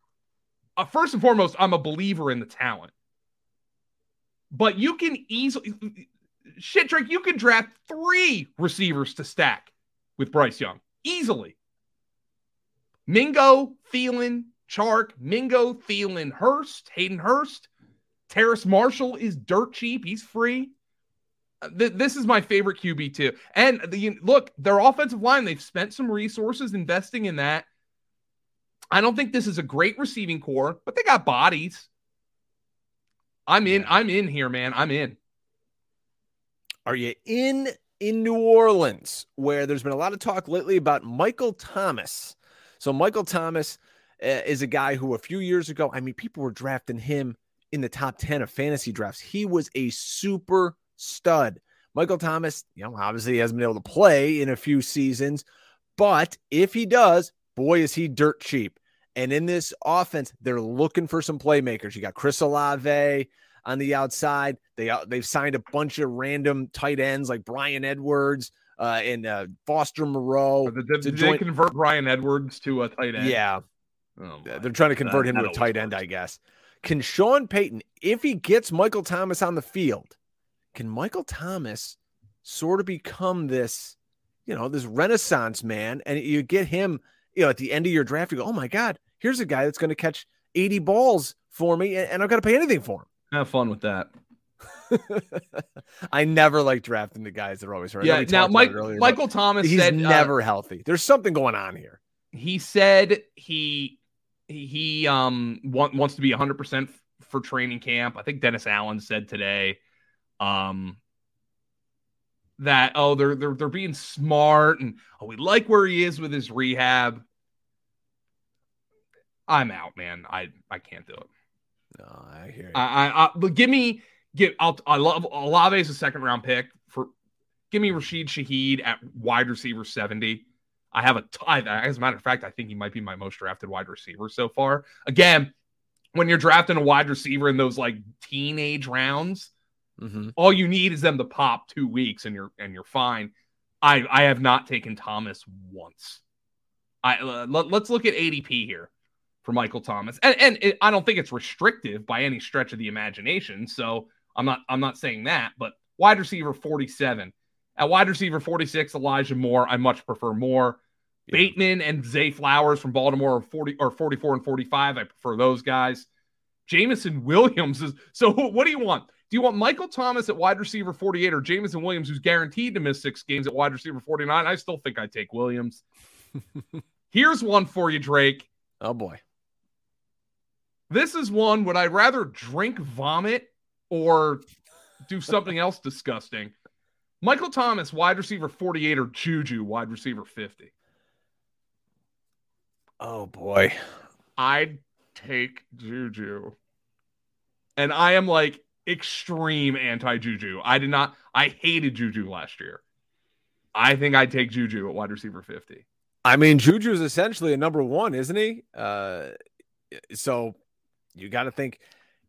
Uh, first and foremost, I'm a believer in the talent. But you can easily, shit, Drake, you can draft three receivers to stack with Bryce Young easily. Mingo, Thielen, Chark, Mingo, Thielen, Hurst, Hayden Hurst. Terrace Marshall is dirt cheap. He's free uh, this is my favorite QB too. And the look, their offensive line, they've spent some resources investing in that. I don't think this is a great receiving corps, but they got bodies. I'm in. Yeah. I'm in here, man. I'm in.
Are you in in New Orleans, where there's been a lot of talk lately about Michael Thomas? So Michael Thomas uh, is a guy who a few years ago, I mean, people were drafting him in the top 10 of fantasy drafts. He was a super stud. Michael Thomas, you know, obviously he hasn't been able to play in a few seasons, but if he does, boy, is he dirt cheap. And in this offense, they're looking for some playmakers. You got Chris Olave on the outside. They uh, they've signed a bunch of random tight ends like Bryan Edwards uh, and uh, Foster Moreau.
Did, did, did they convert Bryan Edwards to a tight end?
Yeah, oh they're trying to convert that, him to a tight end, I guess. Can Sean Payton, if he gets Michael Thomas on the field, can Michael Thomas sort of become this, you know, this renaissance man? And you get him, you know, at the end of your draft, you go, oh my God, here's a guy that's going to catch 80 balls for me and, and I've got to pay anything for him.
Have fun with that. [laughs]
I never like drafting the guys that are always hurt.
Yeah. Now, Mike, earlier, Michael Thomas
he's
said
uh, never uh, healthy. There's something going on here.
He said he he um want, wants to be 100 percent for training camp. I think Dennis Allen said today um, that oh they're they're they're being smart and oh we like where he is with his rehab. I'm out, man. I I can't do it.
No, I hear you.
I, I, I but give me give. I'll, I love Olave is a second round pick for. Give me Rashid Shaheed at wide receiver seventy. I have a. T- as a matter of fact, I think he might be my most drafted wide receiver so far. Again, when you're drafting a wide receiver in those like teenage rounds, Mm-hmm. All you need is them to pop two weeks, and you're and you're fine. I I have not taken Thomas once. I uh, let, us look at ADP here for Michael Thomas, and and it, I don't think it's restrictive by any stretch of the imagination. So I'm not I'm not saying that, but wide receiver 47. At wide receiver 46, Elijah Moore. I much prefer Moore. Yeah. Bateman and Zay Flowers from Baltimore are 40 or 44 and 45. I prefer those guys. Jameson Williams is so what do you want? Do you want Michael Thomas at wide receiver 48 or Jameson Williams, who's guaranteed to miss six games at wide receiver 49? I still think I'd take Williams. [laughs] Here's one for you, Drake.
Oh boy.
This is one would I rather drink vomit or do something else disgusting? Michael Thomas, wide receiver 48, or Juju, wide receiver 50?
Oh boy.
I'd take Juju. And I am like extreme anti Juju. I did not, I hated Juju last year. I think I'd take Juju at wide receiver 50.
I mean, Juju is essentially a number one, isn't he? Uh, so you got to think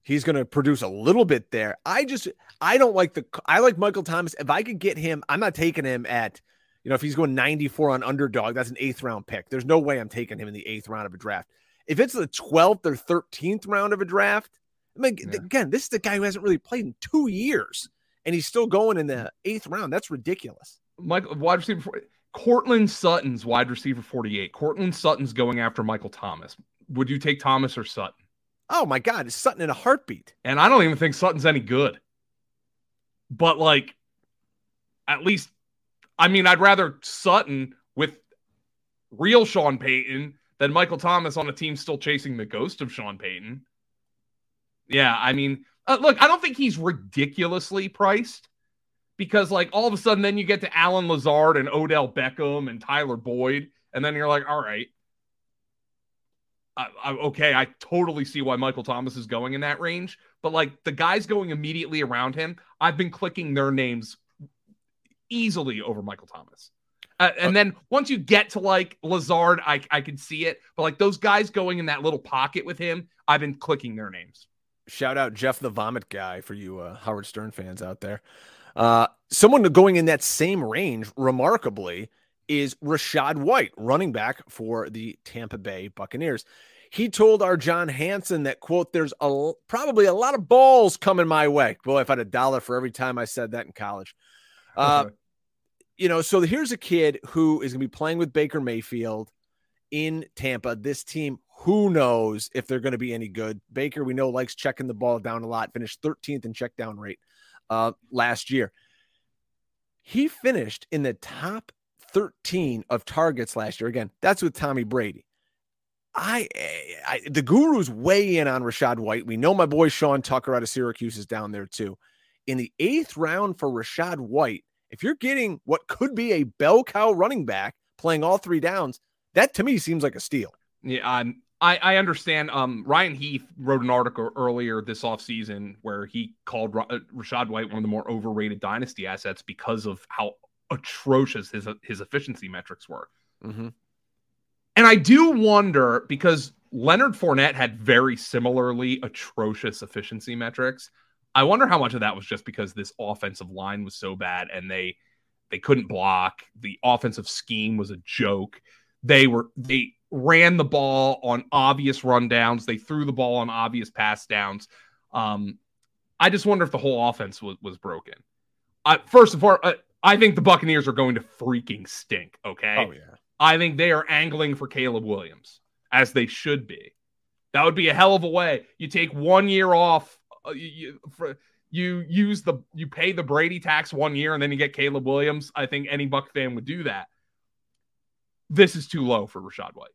he's going to produce a little bit there. I just, I don't like the, I like Michael Thomas. If I could get him, I'm not taking him at, you know, if he's going 94 on underdog, that's an eighth round pick. There's no way I'm taking him in the eighth round of a draft. If it's the 12th or 13th round of a draft, I mean, yeah. again, this is the guy who hasn't really played in two years and he's still going in the mm-hmm. eighth round. That's ridiculous.
Michael, wide receiver, Courtland Sutton's wide receiver 48. Courtland Sutton's going after Michael Thomas. Would you take Thomas or Sutton?
Oh my God, it's Sutton in a heartbeat.
And I don't even think Sutton's any good. But like, at least, I mean, I'd rather Sutton with real Sean Payton than Michael Thomas on a team still chasing the ghost of Sean Payton. Yeah, I mean, uh, look, I don't think he's ridiculously priced because, like, all of a sudden, then you get to Allen Lazard and Odell Beckham and Tyler Boyd, and then you're like, all right, I, I, okay, I totally see why Michael Thomas is going in that range, but like the guys going immediately around him, I've been clicking their names easily over Michael Thomas. Uh, and then once you get to like Lazard, I I can see it, but like those guys going in that little pocket with him, I've been clicking their names.
Shout out Jeff the Vomit guy for you uh, Howard Stern fans out there. Uh, someone going in that same range, remarkably, is Rachaad White, running back for the Tampa Bay Buccaneers. He told our John Hansen that quote, "There's a probably a lot of balls coming my way." Boy, if I had a dollar for every time I said that in college. [laughs] Uh, you know, so here's a kid who is going to be playing with Baker Mayfield in Tampa. This team, who knows if they're going to be any good? Baker, we know, likes checking the ball down a lot. Finished 13th in check down rate uh, last year. He finished in the top 13 of targets last year. Again, that's with Tommy Brady. I, I the gurus weigh in on Rachaad White. We know my boy Sean Tucker out of Syracuse is down there too. In the eighth round for Rachaad White, if you're getting what could be a bell cow running back playing all three downs, that to me seems like a steal.
Yeah, um, I, I understand. Um, Ryan Heath wrote an article earlier this offseason where he called uh, Rachaad White one of the more overrated dynasty assets because of how atrocious his his efficiency metrics were. Mm-hmm. And I do wonder because Leonard Fournette had very similarly atrocious efficiency metrics. I wonder how much of that was just because this offensive line was so bad and they they couldn't block. The offensive scheme was a joke. They were they ran the ball on obvious rundowns. They threw the ball on obvious pass downs. Um, I just wonder if the whole offense was, was broken. Uh, first of all, uh, I think the Buccaneers are going to freaking stink. Okay.
Oh yeah.
I think they are angling for Caleb Williams, as they should be. That would be a hell of a way. You take one year off. Uh, you, for, you use the you pay the Brady tax one year, and then you get Caleb Williams. I think any Buck fan would do that. This is too low for Rachaad White.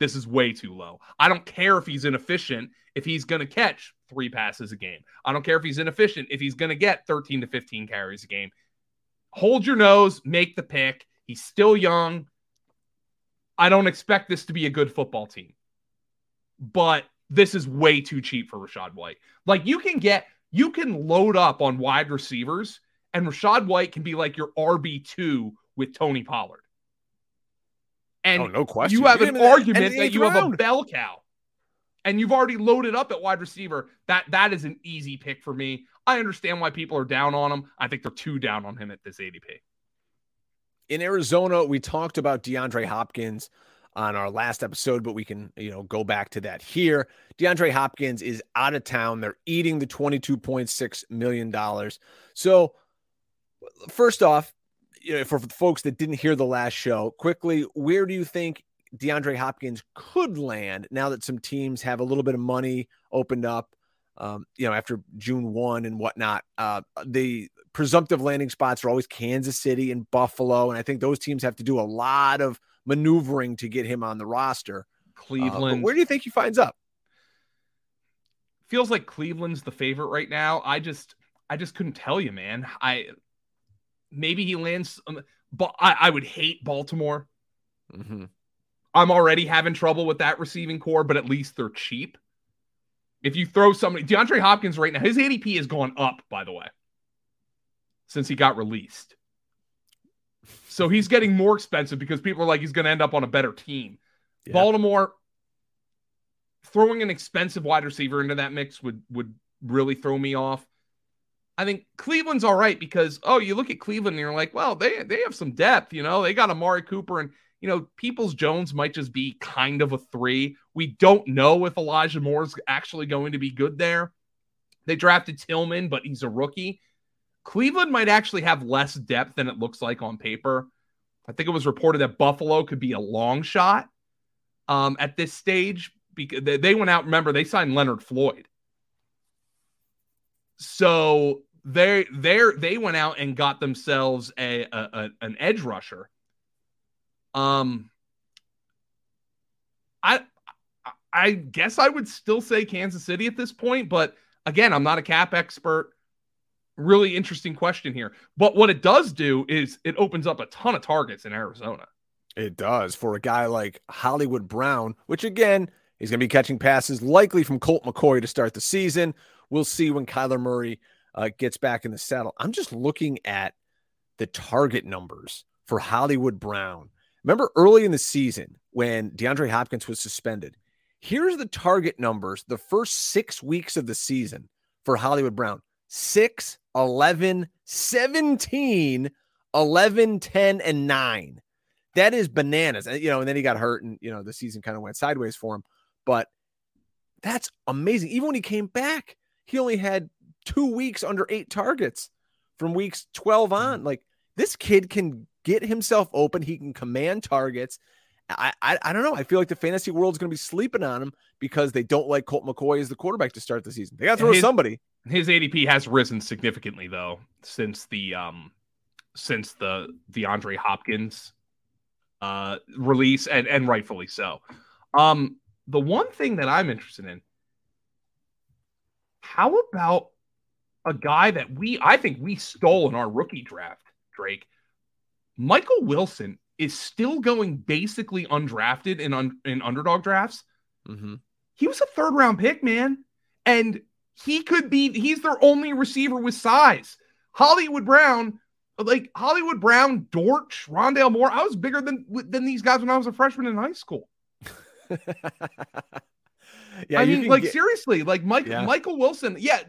This is way too low. I don't care if he's inefficient if he's going to catch three passes a game. I don't care if he's inefficient if he's going to get 13 to 15 carries a game. Hold your nose, make the pick. He's still young. I don't expect this to be a good football team. But this is way too cheap for Rachaad White. Like you can get you can load up on wide receivers and Rachaad White can be like your RB2 with Tony Pollard. And
oh, no question.
you have an argument that you round. have a bell cow. And you've already loaded up at wide receiver. That that is an easy pick for me. I understand why people are down on him. I think they're too down on him at this ADP
in Arizona, we talked about DeAndre Hopkins on our last episode, but we can, you know, go back to that here. DeAndre Hopkins is out of town. They're eating the $22.6 million. So, first off, you know, for folks that didn't hear the last show, quickly, where do you think DeAndre Hopkins could land now that some teams have a little bit of money opened up? Um, you know, after June 1 and whatnot, uh, the presumptive landing spots are always Kansas City and Buffalo. And I think those teams have to do a lot of maneuvering to get him on the roster.
Cleveland.
Uh, where do you think he finds up?
Feels like Cleveland's the favorite right now. I just, I just couldn't tell you, man. I maybe he lands, um, but I, I would hate Baltimore.
Mm-hmm.
I'm already having trouble with that receiving corps, but at least they're cheap. If you throw somebody, DeAndre Hopkins right now, his ADP has gone up, by the way, since he got released. So he's getting more expensive because people are like he's going to end up on a better team. Yeah. Baltimore throwing an expensive wide receiver into that mix would would really throw me off. I think Cleveland's all right because oh, you look at Cleveland and you're like, well, they they have some depth, you know. They got Amari Cooper and you know, Peoples Jones might just be kind of a three. We don't know if Elijah Moore is actually going to be good there. They drafted Tillman, but he's a rookie. Cleveland might actually have less depth than it looks like on paper. I think it was reported that Buffalo could be a long shot um, at this stage because they went out. Remember, they signed Leonard Floyd, so they they they went out and got themselves a, a, a an edge rusher. Um, I I guess I would still say Kansas City at this point, but again, I'm not a cap expert really interesting question here. But what it does do is it opens up a ton of targets in Arizona.
It does for a guy like Hollywood Brown, which again, he's going to be catching passes likely from Colt McCoy to start the season. We'll see when Kyler Murray uh, gets back in the saddle. I'm just looking at the target numbers for Hollywood Brown. Remember early in the season when DeAndre Hopkins was suspended? Here's the target numbers the first six weeks of the season for Hollywood Brown 6, 11, 17, 11, 10, and 9. That is bananas. And, you know, and then he got hurt and, you know, the season kind of went sideways for him. But that's amazing. Even when he came back, he only had two weeks under eight targets from weeks 12 on. Mm-hmm. Like this kid can get himself open. He can command targets. I, I, I don't know. I feel like the fantasy world is going to be sleeping on him because they don't like Colt McCoy as the quarterback to start the season. They got to throw his, somebody.
His ADP has risen significantly though since the um since the DeAndre Hopkins uh release and and rightfully so. Um the one thing that I'm interested in how about a guy that we I think we stole in our rookie draft, Drake. Michael Wilson is still going basically undrafted in un, in underdog drafts.
Mm-hmm.
He was a third round pick, man, and he could be. He's their only receiver with size. Hollywood Brown, like Hollywood Brown, Dortch, Rondale Moore. I was bigger than than these guys when I was a freshman in high school. [laughs] yeah, I mean, like get... seriously, like Mike yeah. Michael Wilson. Yeah.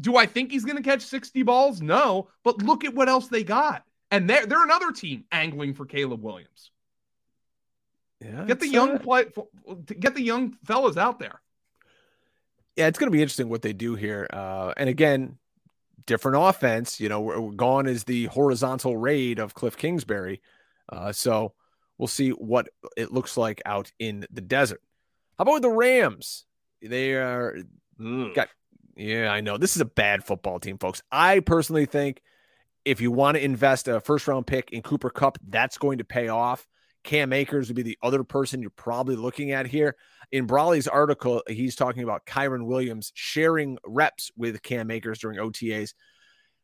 Do I think he's going to catch 60 balls? No, but look at what else they got. And they're, they're another team angling for Caleb Williams.
Yeah,
get the young uh... play, get the young fellas out there.
Yeah, it's going to be interesting what they do here. Uh, and again, different offense. You know, we're, we're gone is the horizontal raid of Cliff Kingsbury. Uh, so we'll see what it looks like out in the desert. How about with the Rams? They are Ugh. got. Yeah, I know this is a bad football team, folks. I personally think if you want to invest a first round pick in Cooper Kupp, that's going to pay off. Cam Akers would be the other person you're probably looking at here. In Brolley's article, he's talking about Kyren Williams sharing reps with Cam Akers during OTAs.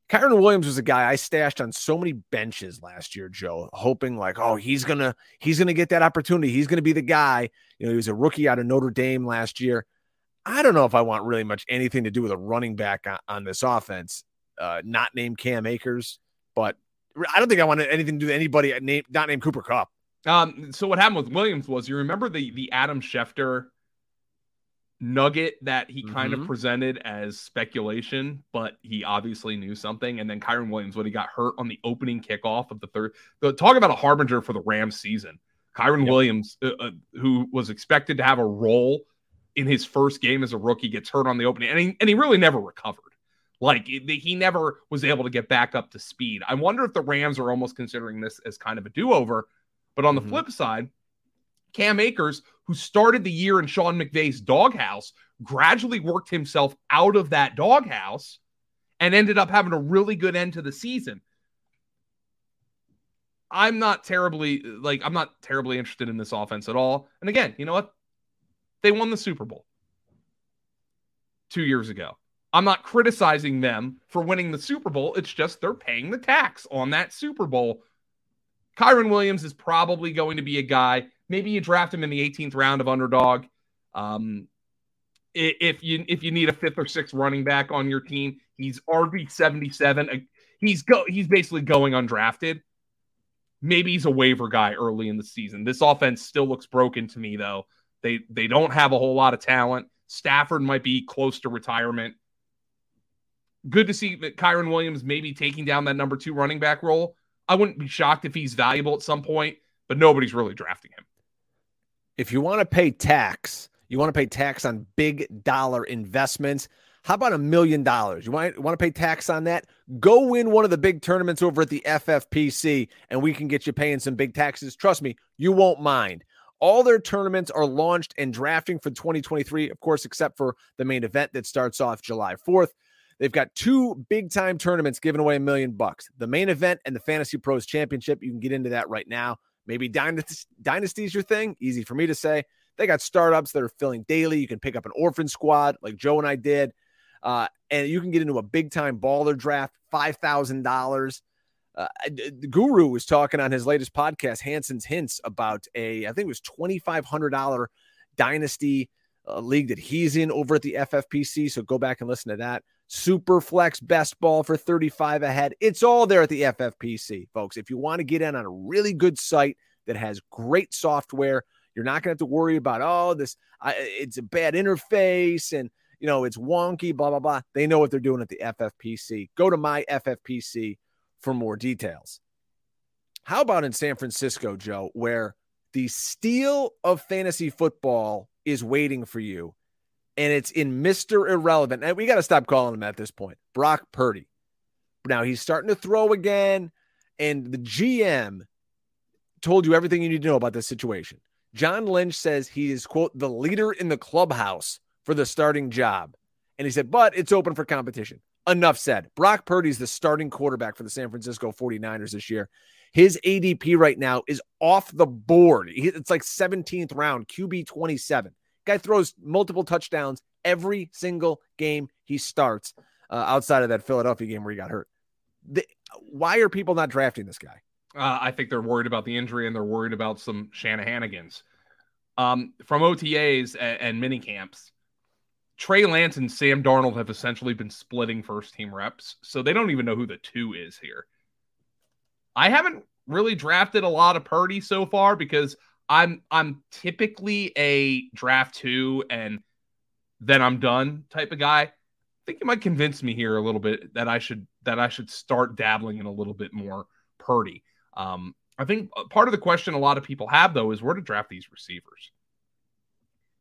Kyren Williams was a guy I stashed on so many benches last year, Joe, hoping like, oh, he's gonna he's gonna get that opportunity. He's gonna be the guy. You know, he was a rookie out of Notre Dame last year. I don't know if I want really much anything to do with a running back on, on this offense uh, not named Cam Akers, but I don't think I want anything to do with anybody named not named Cooper Kupp.
Um, so what happened with Williams was you remember the the Adam Schefter nugget that he kind mm-hmm. of presented as speculation, but he obviously knew something. And then Kyren Williams, when he got hurt on the opening kickoff of the third, the, talk about a harbinger for the Rams season. Kyren
Yep.
Williams, uh, uh, who was expected to have a role in his first game as a rookie, gets hurt on the opening, and he, and he really never recovered. Like he he never was able to get back up to speed. I wonder if the Rams are almost considering this as kind of a do over. But on the
Mhm.
flip side, Cam Akers, who started the year in Sean McVay's doghouse, gradually worked himself out of that doghouse and ended up having a really good end to the season. I'm not terribly like I'm not terribly interested in this offense at all. And again, you know what? They won the Super Bowl 2 years ago. I'm not criticizing them for winning the Super Bowl. It's just they're paying the tax on that Super Bowl. Kyren Williams is probably going to be a guy. Maybe you draft him in the 18th round of underdog. Um, if you if you need a fifth or sixth running back on your team, he's RB 77. He's go he's basically going undrafted. Maybe he's a waiver guy early in the season. This offense still looks broken to me though. They they don't have a whole lot of talent. Stafford might be close to retirement. Good to see that Kyren Williams maybe taking down that number two running back role. I wouldn't be shocked if he's valuable at some point, but nobody's really drafting him.
if you want to pay tax, you want to pay tax on big dollar investments. How about a million dollars? You want, want to pay tax on that? Go win one of the big tournaments over at the FFPC, and we can get you paying some big taxes. Trust me, you won't mind. All their tournaments are launched and drafting for 2023, of course, except for the main event that starts off July 4th. They've got two big time tournaments giving away a million bucks the main event and the Fantasy Pros Championship. You can get into that right now. Maybe Dynasty, Dynasty's your thing. Easy for me to say. They got startups that are filling daily. You can pick up an orphan squad like Joe and I did. Uh, and you can get into a big time baller draft, $5,000. Uh, the Guru was talking on his latest podcast, Hansen's Hints, about a, I think it was $2,500 dynasty uh, league that he's in over at the FFPC. So go back and listen to that. Super flex best ball for 35 ahead. It's all there at the FFPC, folks. If you want to get in on a really good site that has great software, you're not going to have to worry about, oh, this, I, it's a bad interface and, you know, it's wonky, blah, blah, blah. They know what they're doing at the FFPC. Go to my FFPC for more details. How about in San Francisco, Joe, where the steal of fantasy football is waiting for you? And it's in Mr. Irrelevant. And we got to stop calling him at this point. Brock Purdy. Now he's starting to throw again, and the GM told you everything you need to know about this situation. John Lynch says he is, quote, the leader in the clubhouse for the starting job. And he said, but it's open for competition. Enough said. Brock Purdy's the starting quarterback for the San Francisco 49ers this year. His ADP right now is off the board. It's like 17th round, QB 27. Guy throws multiple touchdowns every single game he starts uh, outside of that Philadelphia game where he got hurt. The, why are people not drafting this guy?
Uh, I think they're worried about the injury and they're worried about some Shanahanigans. Um, from OTAs and, and mini camps, Trey Lance and Sam Darnold have essentially been splitting first team reps, so they don't even know who the two is here. I haven't really drafted a lot of Purdy so far because I'm I'm typically a draft two and then I'm done type of guy. I think you might convince me here a little bit that I should that I should start dabbling in a little bit more Purdy. Um, I think part of the question a lot of people have though is where to draft these receivers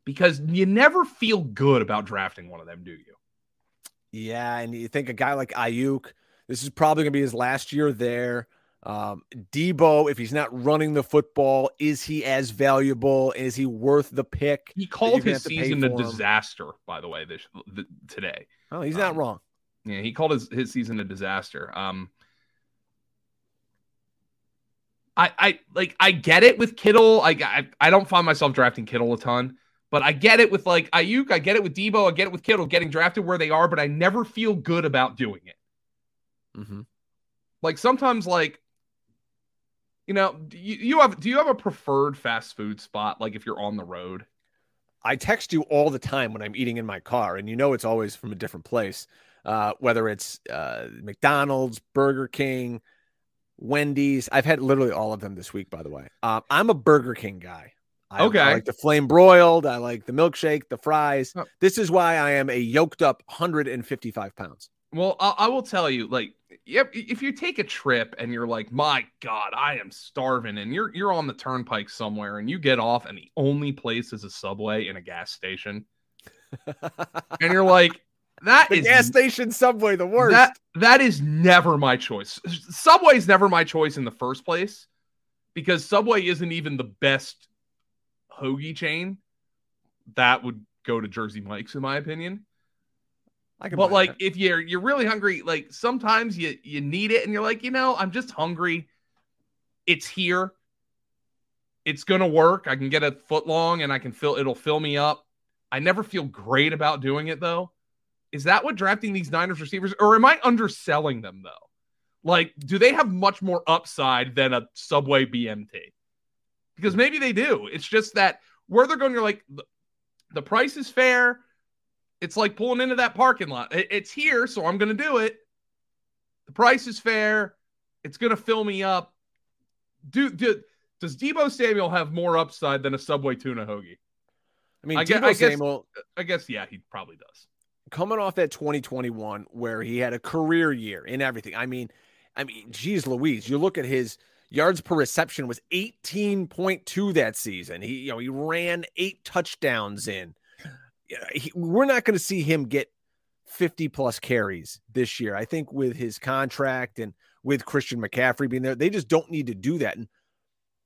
because you never feel good about drafting one of them, do you?
Yeah, and you think a guy like Aiyuk, this is probably going to be his last year there. Um, Deebo, if he's not running the football, is he as valuable? Is he worth the pick?
He called his
gonna have to pay
season a disaster, by the way, this the, today.
Oh, he's not
Um,
wrong.
Yeah, he called his, his season a disaster. Um, I I like I get it with Kittle. I, I I don't find myself drafting Kittle a ton, but I get it with like Aiyuk. I get it with Deebo. I get it with Kittle getting drafted where they are, but I never feel good about doing it.
Mm-hmm.
Like sometimes, like you know, do you, you have do you have a preferred fast food spot? Like if you're on the road,
I text you all the time when I'm eating in my car, and you know it's always from a different place. Uh, whether it's uh, McDonald's, Burger King, Wendy's. I've had literally all of them this week, by the way. Uh, I'm a Burger King guy. I,
Okay.
I like the flame broiled. I like the milkshake, the fries.
Oh.
This is why I am a yoked up 155 pounds.
Well, I, I will tell you, like, yep, if you take a trip and you're like, my God, I am starving, and you're you're on the turnpike somewhere and you get off and the only place is a subway in a gas station. [laughs] and you're like, that
the
is
gas station subway, the worst.
That that is never my choice. Subway is never my choice in the first place because Subway isn't even the best hoagie chain. That would go to Jersey Mike's in my opinion.
I can
But like
that.
if you're you're really hungry, like sometimes you you need it and you're like, you know, I'm just hungry. It's here. It's gonna work. I can get a foot long and I can fill it'll fill me up. I never feel great about doing it though. Is that what drafting these Niners receivers, or am I underselling them though? Like, do they have much more upside than a Subway BMT? Because maybe they do. It's just that where they're going, you're like, the, the price is fair. It's like pulling into that parking lot. It's here, so I'm going to do it. The price is fair. It's going to fill me up. Do, do does Deebo Samuel have more upside than a Subway tuna hoagie?
I mean,
I Deebo guess-
Samuel
I guess yeah, he probably does.
coming off that 2021 where he had a career year in everything. I mean, I mean, geez, Louise, you look at his yards per reception was 18.2 that season. He, you know, he ran eight touchdowns in. Yeah, he- we're not going to see him get 50 plus carries this year. I think with his contract and with Christian McCaffrey being there, they just don't need to do that. And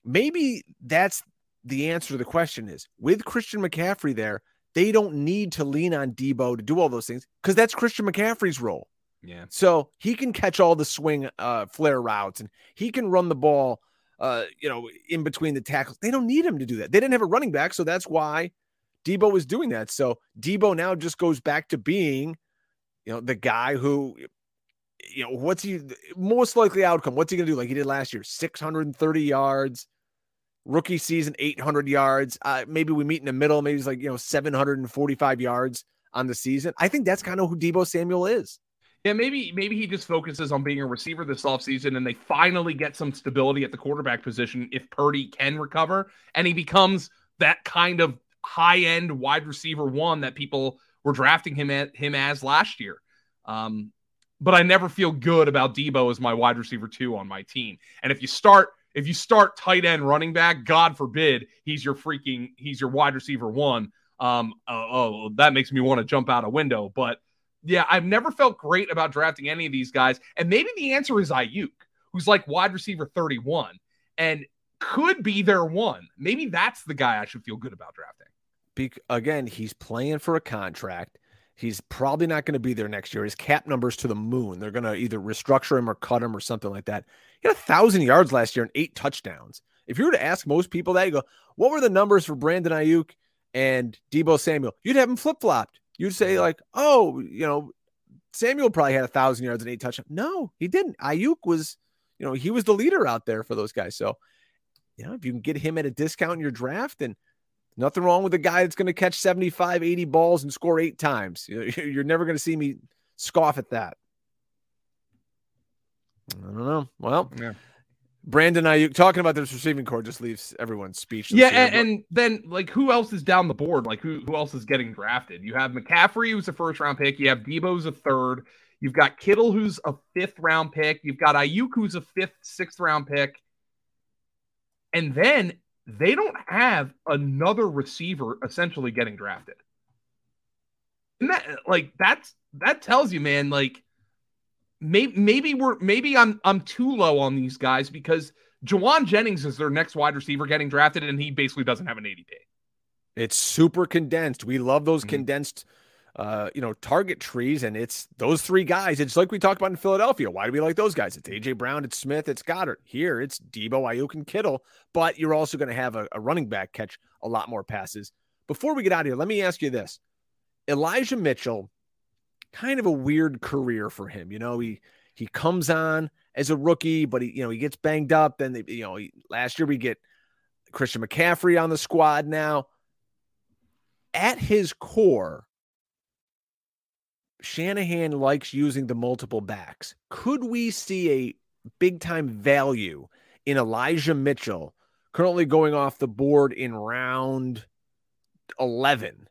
maybe that's the answer to the question is with Christian McCaffrey there, they don't need to lean on Deebo to do all those things because that's Christian McCaffrey's role.
Yeah.
So he can catch all the swing uh, flare routes and he can run the ball, uh, you know, in between the tackles. They don't need him to do that. They didn't have a running back, so that's why Deebo was doing that. So Deebo now just goes back to being, you know, the guy who, you know, what's he most likely outcome? What's he gonna do? Like he did last year, 630 yards, rookie season, 800 yards. Uh, maybe we meet in the middle. Maybe he's like you know 745 yards on the season. I think that's kind of who Deebo Samuel is.
Yeah, maybe maybe he just focuses on being a receiver this offseason and they finally get some stability at the quarterback position if Purdy can recover and he becomes that kind of high-end wide receiver one that people were drafting him at him as last year. Um, but I never feel good about Deebo as my wide receiver two on my team. And if you start if you start tight end running back, God forbid he's your freaking he's your wide receiver one. Um, oh, oh that makes me want to jump out a window, but yeah, I've never felt great about drafting any of these guys. And maybe the answer is Aiyuk, who's like wide receiver 31 and could be their one. Maybe that's the guy I should feel good about drafting.
Be- again, he's playing for a contract. He's probably not going to be there next year. His cap number's to the moon. They're going to either restructure him or cut him or something like that. He had a thousand yards last year and eight touchdowns. If you were to ask most people that, you go, "What were the numbers for Brandon Aiyuk and Deebo Samuel?" You'd have them flip flopped. You'd say like, "Oh, you know, Samuel probably had a thousand yards and eight touchdowns." No, he didn't. Aiyuk was, you know, he was the leader out there for those guys. So, you know, if you can get him at a discount in your draft and Nothing wrong with a guy that's going to catch 75, 80 balls and score eight times. [laughs] You're never going to see me scoff at that. I don't know. Well,
Yeah.
Brandon Aiyuk talking about this receiving corps just leaves everyone speechless.
Yeah, and, and then like who else is down the board? Like who who else is getting drafted? You have McCaffrey, who's a first round pick. You have Deebo, who's a third. You've got Kittle, who's a fifth round pick. You've got Aiyuk, who's a fifth, sixth round pick. And then they don't have another receiver essentially getting drafted. And that like that's that tells you, man, like maybe maybe we're maybe I'm I'm too low on these guys because Jauan Jennings is their next wide receiver getting drafted, and he basically doesn't have an ADP.
it's super condensed. We love those
Mhm.
condensed, uh, you know, target trees, and it's those three guys. It's like we talked about in Philadelphia. Why do we like those guys? It's AJ Brown, it's Smith, it's Goedert. Here, it's Deebo, Aiyuk, and Kittle. But you're also going to have a, a running back catch a lot more passes. Before we get out of here, let me ask you this: Elijah Mitchell, kind of a weird career for him. You know, he he comes on as a rookie, but he you know he gets banged up. Then they, you know he, last year we get Christian McCaffrey on the squad now at his core, Shanahan likes using the multiple backs. Could we see a big time value in Elijah Mitchell currently going off the board in round 11?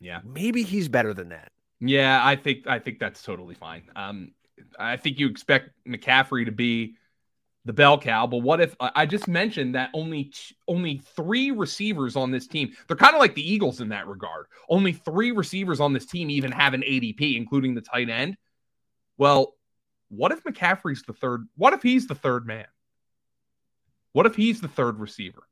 Yeah,
Maybe he's better than that.
Yeah, I think I think that's totally fine. Um, I think you expect McCaffrey to be the bell cow, but what if I just mentioned that only t- only three receivers on this team? They're kind of like the Eagles in that regard. Only three receivers on this team even have an ADP, including the tight end. Well, what if McCaffrey's the third? What if he's the third man? What if he's the third receiver?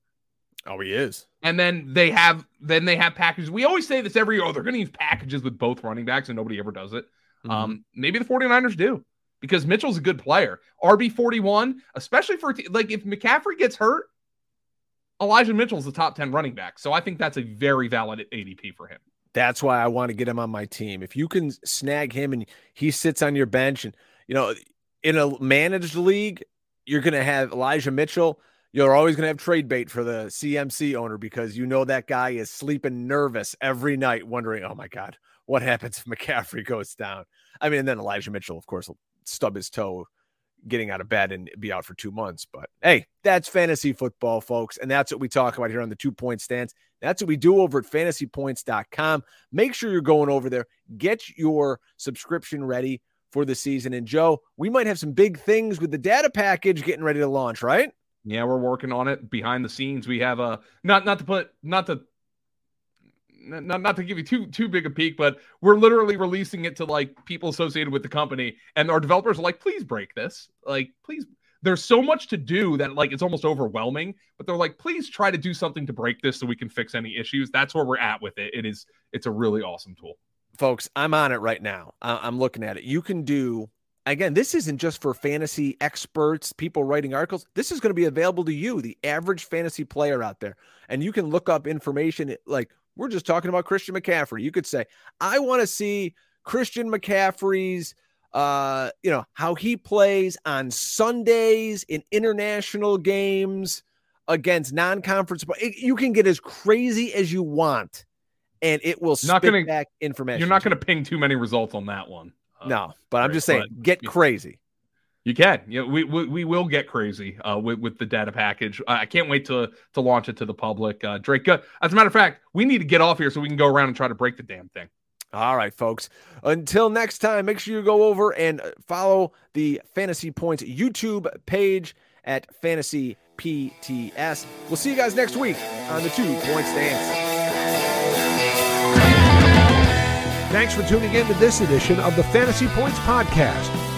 Oh, he is.
And then they have then they have packages. We always say this every year. Oh, they're going to use packages with both running backs, and nobody ever does it. Mm-hmm. Um, maybe the 49ers do because Mitchell's a good player. RB 41, especially for like if McCaffrey gets hurt, Elijah Mitchell's the top 10 running back. So I think that's a very valid ADP for him.
That's why I want to get him on my team. If you can snag him and he sits on your bench and you know in a managed league, you're going to have Elijah Mitchell you're always going to have trade bait for the CMC owner because you know that guy is sleeping nervous every night, wondering, oh my God, what happens if [laughs] McCaffrey goes down? I mean, and then Elijah Mitchell, of course, will stub his toe getting out of bed and be out for two months. But hey, that's fantasy football, folks. And that's what we talk about here on the two point stance. That's what we do over at fantasypoints.com. Make sure you're going over there, get your subscription ready for the season. And Joe, we might have some big things with the data package getting ready to launch, right?
Yeah, we're working on it behind the scenes. We have a not not to put not to not, not to give you too too big a peek, but we're literally releasing it to like people associated with the company, and our developers are like, please break this. Like, please. There's so much to do that like it's almost overwhelming, but they're like, please try to do something to break this so we can fix any issues. That's where we're at with it. It is it's a really awesome tool.
Folks, I'm on it right now. I'm looking at it. You can do again, this isn't just for fantasy experts, people writing articles. This is going to be available to you, the average fantasy player out there. And you can look up information like we're just talking about Christian McCaffrey. You could say, I want to see Christian McCaffrey's uh, you know, how he plays on Sundays in international games against non-conference. You can get as crazy as you want, and it will not spit gonna, back information.
You're not going to ping too many results on that one.
Uh, no, but I'm just saying, get crazy.
You can. Yeah, we, we, we will get crazy uh, with, with the data package. I can't wait to to launch it to the public. Uh, Drake, uh, as a matter of fact, we need to get off here so we can go around and try to break the damn thing.
All right, folks. Until next time, make sure you go over and follow the Fantasy Points YouTube page at Fantasy PTS. We'll see you guys next week on the Two Point Stance.
Thanks for tuning in to this edition of the Fantasy Points Podcast.